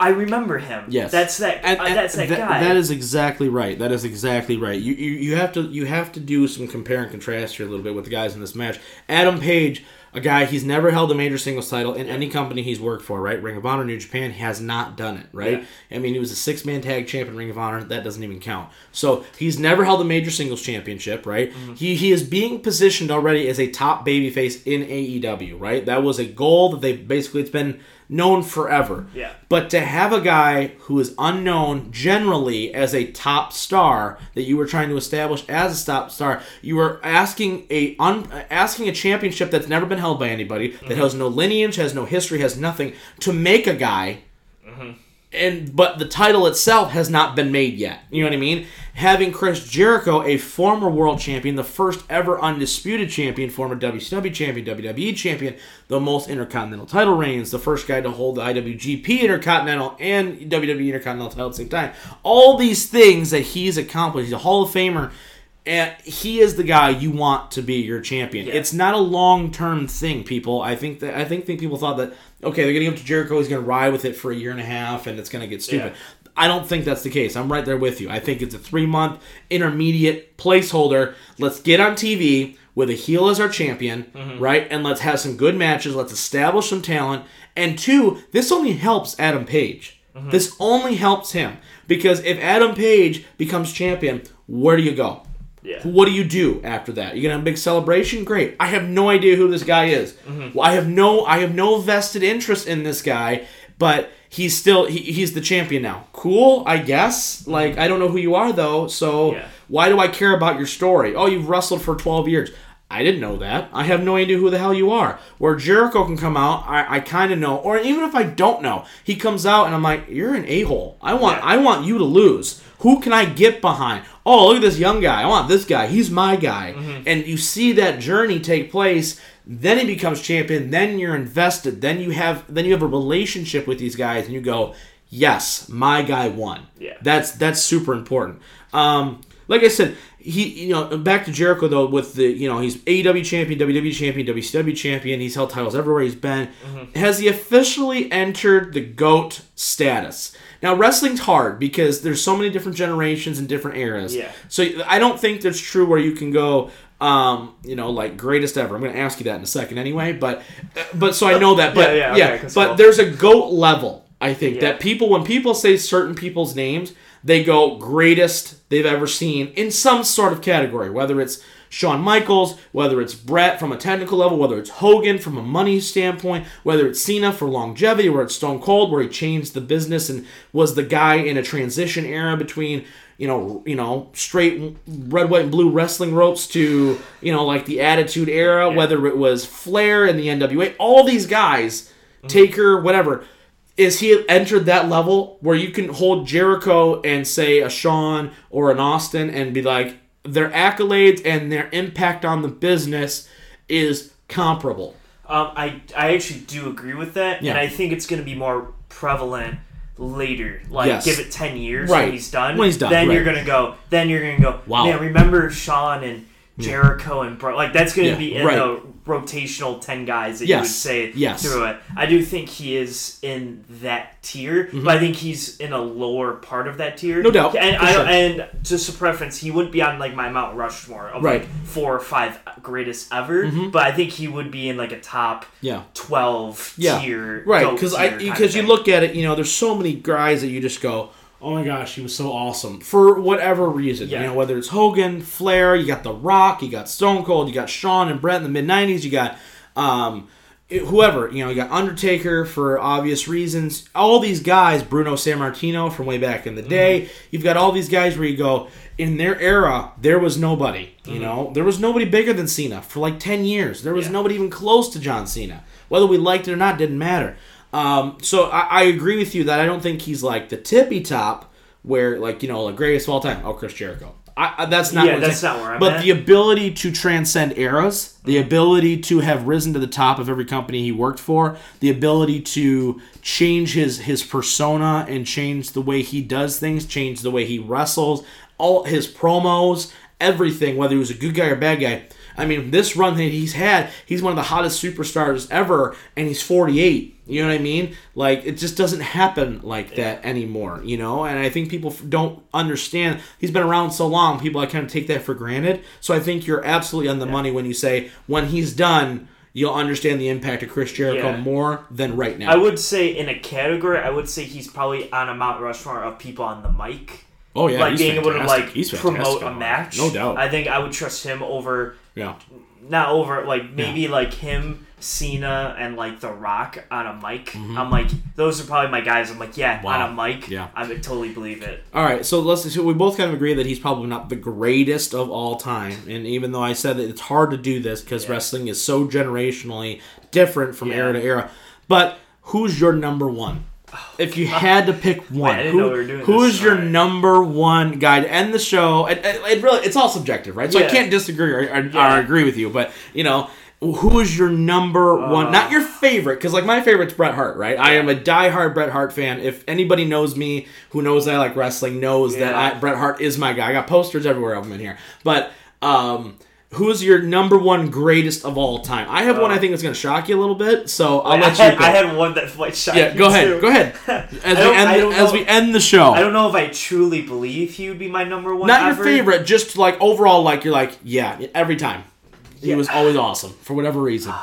Speaker 2: I remember him.
Speaker 1: Yes,
Speaker 2: that's that.
Speaker 1: And-
Speaker 2: uh,
Speaker 1: and
Speaker 2: that's that
Speaker 1: that-
Speaker 2: guy.
Speaker 1: That is exactly right. That is exactly right. You, you you have to you have to do some compare and contrast here a little bit with the guys in this match. Adam Page, a guy he's never held a major singles title in any company he's worked for. Right, Ring of Honor, New Japan, he has not done it. Right. I mean, he was a six man tag champ in Ring of Honor. That doesn't even count. So he's never held a major singles championship. Right.
Speaker 2: Mm-hmm.
Speaker 1: He he is being positioned already as a top babyface in AEW. Right. That was a goal that they basically it's been known forever.
Speaker 2: Yeah.
Speaker 1: But to have a guy who is unknown generally as a top star that you were trying to establish as a top star, you were asking a un, asking a championship that's never been held by anybody, that mm-hmm. has no lineage, has no history, has nothing, to make a guy mm-hmm. And but the title itself has not been made yet. You know what I mean? Having Chris Jericho, a former world champion, the first ever undisputed champion, former WCW champion, WWE champion, the most intercontinental title reigns, the first guy to hold the IWGP Intercontinental and WWE Intercontinental title at the same time. All these things that he's accomplished. He's a Hall of Famer. And he is the guy you want to be your champion.
Speaker 2: Yeah.
Speaker 1: It's not a long term thing, people. I think that I think, think people thought that okay, they're give it to Jericho. He's gonna ride with it for a year and a half, and it's gonna get stupid. I don't think that's the case. I'm right there with you. I think it's a three month intermediate placeholder. Let's get on TV with a heel as our champion,
Speaker 2: Mm-hmm.
Speaker 1: right? And let's have some good matches. Let's establish some talent. And two, this only helps Adam Page.
Speaker 2: Mm-hmm.
Speaker 1: This only helps him because if Adam Page becomes champion, where do you go?
Speaker 2: Yeah.
Speaker 1: What do you do after that? You gonna have a big celebration? Great. I have no idea who this guy is.
Speaker 2: Mm-hmm.
Speaker 1: Well, I have no I have no vested interest in this guy, but he's still he, he's the champion now. Cool, I guess. Like I don't know who you are though, so
Speaker 2: Yeah.
Speaker 1: why do I care about your story? Oh, you've wrestled for 12 years. I didn't know that. I have no idea who the hell you are. Where Jericho can come out, I, I kind of know. Or even if I don't know, he comes out and I'm like, you're an a hole. I want
Speaker 2: Yeah.
Speaker 1: I want you to lose. Who can I get behind? Oh, look at this young guy. I want this guy. He's my guy. And you see that journey take place. Then he becomes champion. Then you're invested. Then you have then you have a relationship with these guys, and you go, yes, my guy won.
Speaker 2: Yeah.
Speaker 1: That's that's super important. Um, like I said, he you know back to Jericho though with the you know he's AEW champion, WWE champion, WCW champion. He's held titles everywhere he's been.
Speaker 2: Mm-hmm.
Speaker 1: Has he officially entered the goat status? Now wrestling's hard because there's so many different generations and different eras.
Speaker 2: Yeah.
Speaker 1: So I don't think that's true where you can go. Um, you know, like greatest ever. I'm going to ask you that in a second, anyway. But, but so I know that. But
Speaker 2: Yeah,
Speaker 1: yeah,
Speaker 2: yeah, okay,
Speaker 1: but there's a goat level. I think
Speaker 2: Yeah.
Speaker 1: that people when people say certain people's names, they go greatest they've ever seen in some sort of category, whether it's Shawn Michaels, whether it's Bret from a technical level, whether it's Hogan from a money standpoint, whether it's Cena for longevity, where it's Stone Cold, where he changed the business and was the guy in a transition era between you know, you know, straight red, white, and blue wrestling ropes to you know, like the Attitude Era, whether it was Flair and the NWA, all these guys, mm-hmm. Taker, whatever is he entered that level where you can hold Jericho and say a Shawn or an Austin and be like their accolades and their impact on the business is comparable.
Speaker 2: Um, I I actually do agree with that,
Speaker 1: Yeah.
Speaker 2: and I think it's going to be more prevalent later. Like,
Speaker 1: Yes.
Speaker 2: give it ten years
Speaker 1: Right.
Speaker 2: when he's done.
Speaker 1: When he's done,
Speaker 2: then
Speaker 1: right.
Speaker 2: you're gonna go. Then you're gonna go.
Speaker 1: Wow.
Speaker 2: Man, remember Shawn and Jericho and Bro? Like that's gonna
Speaker 1: Yeah,
Speaker 2: be in
Speaker 1: right.
Speaker 2: the rotational ten guys that you would say
Speaker 1: yes.
Speaker 2: through it. I do think he is in that tier, but I think he's in a lower part of that tier.
Speaker 1: Mm-hmm. No doubt,
Speaker 2: And I
Speaker 1: sure.
Speaker 2: and just a preference, he wouldn't be on like my Mount Rushmore of
Speaker 1: Right. Mm-hmm.
Speaker 2: like four or five greatest ever, but I think he would be in like a top
Speaker 1: Yeah.
Speaker 2: 12
Speaker 1: Yeah.
Speaker 2: tier
Speaker 1: Right, because I because you look at it, you know, there's so many guys that you just go, oh my gosh, he was so awesome for whatever reason.
Speaker 2: Yeah.
Speaker 1: You know, whether it's Hogan, Flair, you got The Rock, you got Stone Cold, you got Shawn and Bret in the mid '90s, you got um, whoever, you know, you got Undertaker for obvious reasons. All these guys, Bruno Sammartino from way back in the day. You've got all these guys where you go. In their era, there was nobody. You know, there was nobody bigger than Cena for like ten years. There was
Speaker 2: Yeah.
Speaker 1: nobody even close to John Cena. Whether we liked it or not didn't matter. Um, so I, I agree with you that I don't think he's like the tippy top where like you know like greatest of all time. Oh, Chris Jericho. I, I, that's not.
Speaker 2: Yeah, that's not where I'm
Speaker 1: But
Speaker 2: at.
Speaker 1: the ability to transcend eras, the ability to have risen to the top of every company he worked for, the ability to change his his persona and change the way he does things, change the way he wrestles, all his promos, everything, whether he was a good guy or bad guy. I mean, this run that he's had, he's one of the hottest superstars ever, and he's 48. You know what I mean? Like, it just doesn't happen like that anymore, you know? And I think people don't understand. He's been around so long, people, I kind of take that for granted. So I think you're absolutely on the money when you say, when he's done, you'll understand the impact of Chris Jericho
Speaker 2: Yeah.
Speaker 1: more than right now.
Speaker 2: I would say in a category, I would say he's probably on a Mount Rushmore of people on the mic.
Speaker 1: oh, yeah.
Speaker 2: like being able to like
Speaker 1: He's
Speaker 2: promote a match.
Speaker 1: No doubt.
Speaker 2: I think I would trust him over
Speaker 1: yeah.
Speaker 2: not over like maybe like him, Cena, and like The Rock on a mic.
Speaker 1: Mm-hmm.
Speaker 2: I'm like those are probably my guys. I'm like yeah,
Speaker 1: Wow.
Speaker 2: on a mic.
Speaker 1: Yeah.
Speaker 2: I would totally believe it.
Speaker 1: All right, so let's. So we both kind of agree that he's probably not the greatest of all time, and even though I said that it's hard to do this because
Speaker 2: Yeah.
Speaker 1: wrestling is so generationally different from
Speaker 2: Yeah.
Speaker 1: era to era, but who's your number one? If you had to pick one,
Speaker 2: didn't
Speaker 1: who,
Speaker 2: we
Speaker 1: who
Speaker 2: this.
Speaker 1: your number one guy to end the show? It, it, it really, it's all subjective, right? So I can't disagree or, or,
Speaker 2: Yeah.
Speaker 1: or agree with you, but you know, who is your number one? Not your favorite, because like my favorite's Bret Hart, right? I am a diehard Bret Hart fan. If anybody knows me, who knows I like wrestling, knows that I, Bret Hart is my guy. I got posters everywhere of him in here, but um, Who's your number one greatest of all time? I have one I think is going to shock you a little bit, so I'll.
Speaker 2: I
Speaker 1: let you
Speaker 2: had,
Speaker 1: go.
Speaker 2: I had one that might shock
Speaker 1: yeah,
Speaker 2: you
Speaker 1: go ahead.
Speaker 2: too.
Speaker 1: Go ahead. As we end
Speaker 2: don't
Speaker 1: as we end the show.
Speaker 2: I don't know if I truly believe he would be my number one.
Speaker 1: Not
Speaker 2: ever.
Speaker 1: your favorite, just like overall, like you're like, yeah, every time. He
Speaker 2: Yeah.
Speaker 1: was always awesome for whatever reason.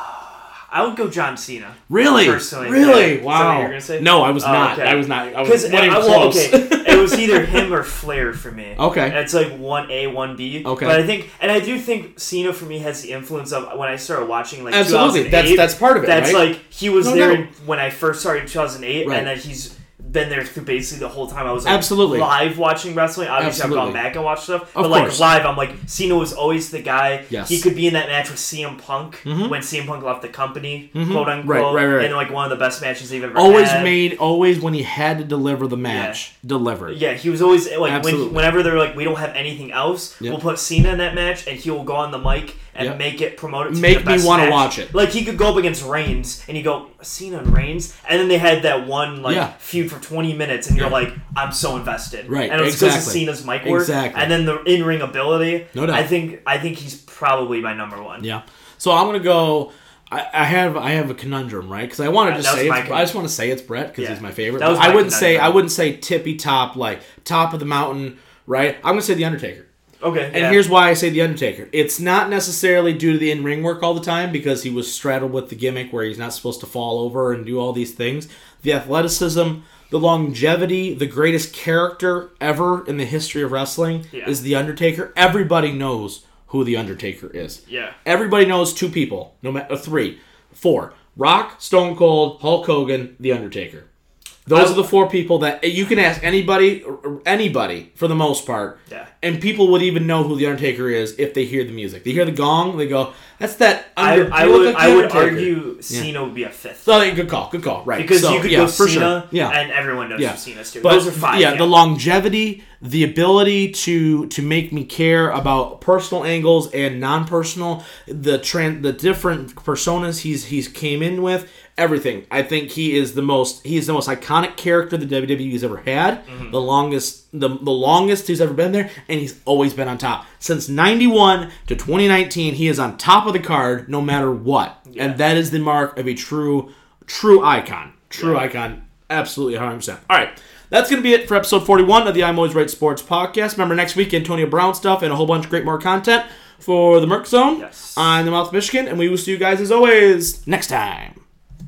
Speaker 2: I would go John Cena.
Speaker 1: Really?
Speaker 2: Personally,
Speaker 1: really?
Speaker 2: yeah. Is that what
Speaker 1: Wow.
Speaker 2: you're gonna say?
Speaker 1: No, I was
Speaker 2: Oh,
Speaker 1: not.
Speaker 2: okay.
Speaker 1: I was not. I was not even uh,
Speaker 2: well,
Speaker 1: close.
Speaker 2: okay, it was either him or Flair for me.
Speaker 1: Okay.
Speaker 2: it's like one A, one B.
Speaker 1: Okay.
Speaker 2: but I think, and I do think Cena for me has the influence of when I started watching like
Speaker 1: Absolutely.
Speaker 2: 2008,
Speaker 1: That's that's part of it,
Speaker 2: That's
Speaker 1: right?
Speaker 2: like he was
Speaker 1: No,
Speaker 2: there
Speaker 1: no.
Speaker 2: when I first started in 2008,
Speaker 1: Right.
Speaker 2: and then he's been there through basically the whole time I was like,
Speaker 1: Absolutely.
Speaker 2: live watching wrestling. Obviously, I've gone back and watched stuff,
Speaker 1: Of
Speaker 2: but like
Speaker 1: course.
Speaker 2: live, I'm like Cena was always the guy.
Speaker 1: Yes.
Speaker 2: he could be in that match with CM Punk
Speaker 1: Mhm.
Speaker 2: when CM Punk left the company,
Speaker 1: Mhm.
Speaker 2: quote unquote,
Speaker 1: right, right.
Speaker 2: and like one of the best matches they've ever
Speaker 1: always
Speaker 2: had.
Speaker 1: made always when he had to deliver the match, delivered.
Speaker 2: Yeah, he was always like when, whenever they're like, we don't have anything else,
Speaker 1: Yep.
Speaker 2: we'll put Cena in that match, and he will go on the mic and
Speaker 1: Yep.
Speaker 2: make it promote it. To
Speaker 1: Make me wanna watch it.
Speaker 2: Like he could go up against Reigns, and you go Cena and Reigns, and then they had that one like
Speaker 1: Yeah.
Speaker 2: feud for twenty minutes, and you're
Speaker 1: Yeah.
Speaker 2: like, I'm so invested.
Speaker 1: Right,
Speaker 2: and it was because of. Cena's mic work,
Speaker 1: Exactly.
Speaker 2: and then the in ring ability.
Speaker 1: No doubt.
Speaker 2: I think I think he's probably my number one.
Speaker 1: Yeah. So I'm gonna go. I, I have I have a conundrum, right? Because I want uh,
Speaker 2: to
Speaker 1: just say it's, I just want to say it's Bret because
Speaker 2: Yeah.
Speaker 1: he's my favorite. But I wouldn't say I wouldn't say tippy top like top of the mountain, right? I'm gonna say the Undertaker.
Speaker 2: Okay,
Speaker 1: And
Speaker 2: yeah.
Speaker 1: here's why I say The Undertaker. It's not necessarily due to the in ring work all the time because he was straddled with the gimmick where he's not supposed to fall over and do all these things. The athleticism, the longevity, the greatest character ever in the history of wrestling
Speaker 2: Yeah.
Speaker 1: is The Undertaker. Everybody knows who The Undertaker is.
Speaker 2: yeah.
Speaker 1: Everybody knows two people, no matter uh, three, four: Rock, Stone Cold, Hulk Hogan, The Undertaker. Those
Speaker 2: I-
Speaker 1: are the four people that you can ask anybody, anybody for the most part,
Speaker 2: Yeah.
Speaker 1: and people would even know who the Undertaker is if they hear the music. They hear the gong, they go, "That's that."
Speaker 2: I,
Speaker 1: Under-
Speaker 2: I
Speaker 1: look
Speaker 2: would
Speaker 1: like
Speaker 2: I would
Speaker 1: Undertaker."
Speaker 2: argue Cena would be a fifth.
Speaker 1: So, yeah, good call, good call, right?
Speaker 2: Because
Speaker 1: So,
Speaker 2: you could
Speaker 1: yeah,
Speaker 2: go
Speaker 1: for
Speaker 2: Cena,
Speaker 1: sure. yeah,
Speaker 2: and everyone knows
Speaker 1: Yeah.
Speaker 2: who Cena's too.
Speaker 1: But
Speaker 2: Those are five.
Speaker 1: Yeah, the longevity, the ability to to make me care about personal angles and non-personal, the trend, the different personas he's he's came in with, everything. I think he is the most he is the most iconic character the WWE WWE's ever had.
Speaker 2: Mm-hmm.
Speaker 1: The longest the the longest he's ever been there, and he's always been on top since '91 to 2019. He is on top of the card no matter what,
Speaker 2: Yeah.
Speaker 1: and that is the mark of a true true icon. True
Speaker 2: Yeah.
Speaker 1: icon. Absolutely 100%. All right. That's going to be it for episode 41 of the I'm Always Right Sports podcast. Remember, next week, Antonio Brown stuff and a whole bunch of great more content for the Merc Zone
Speaker 2: Yes.
Speaker 1: on the Mouth of Michigan. And we will see you guys, as always, next time.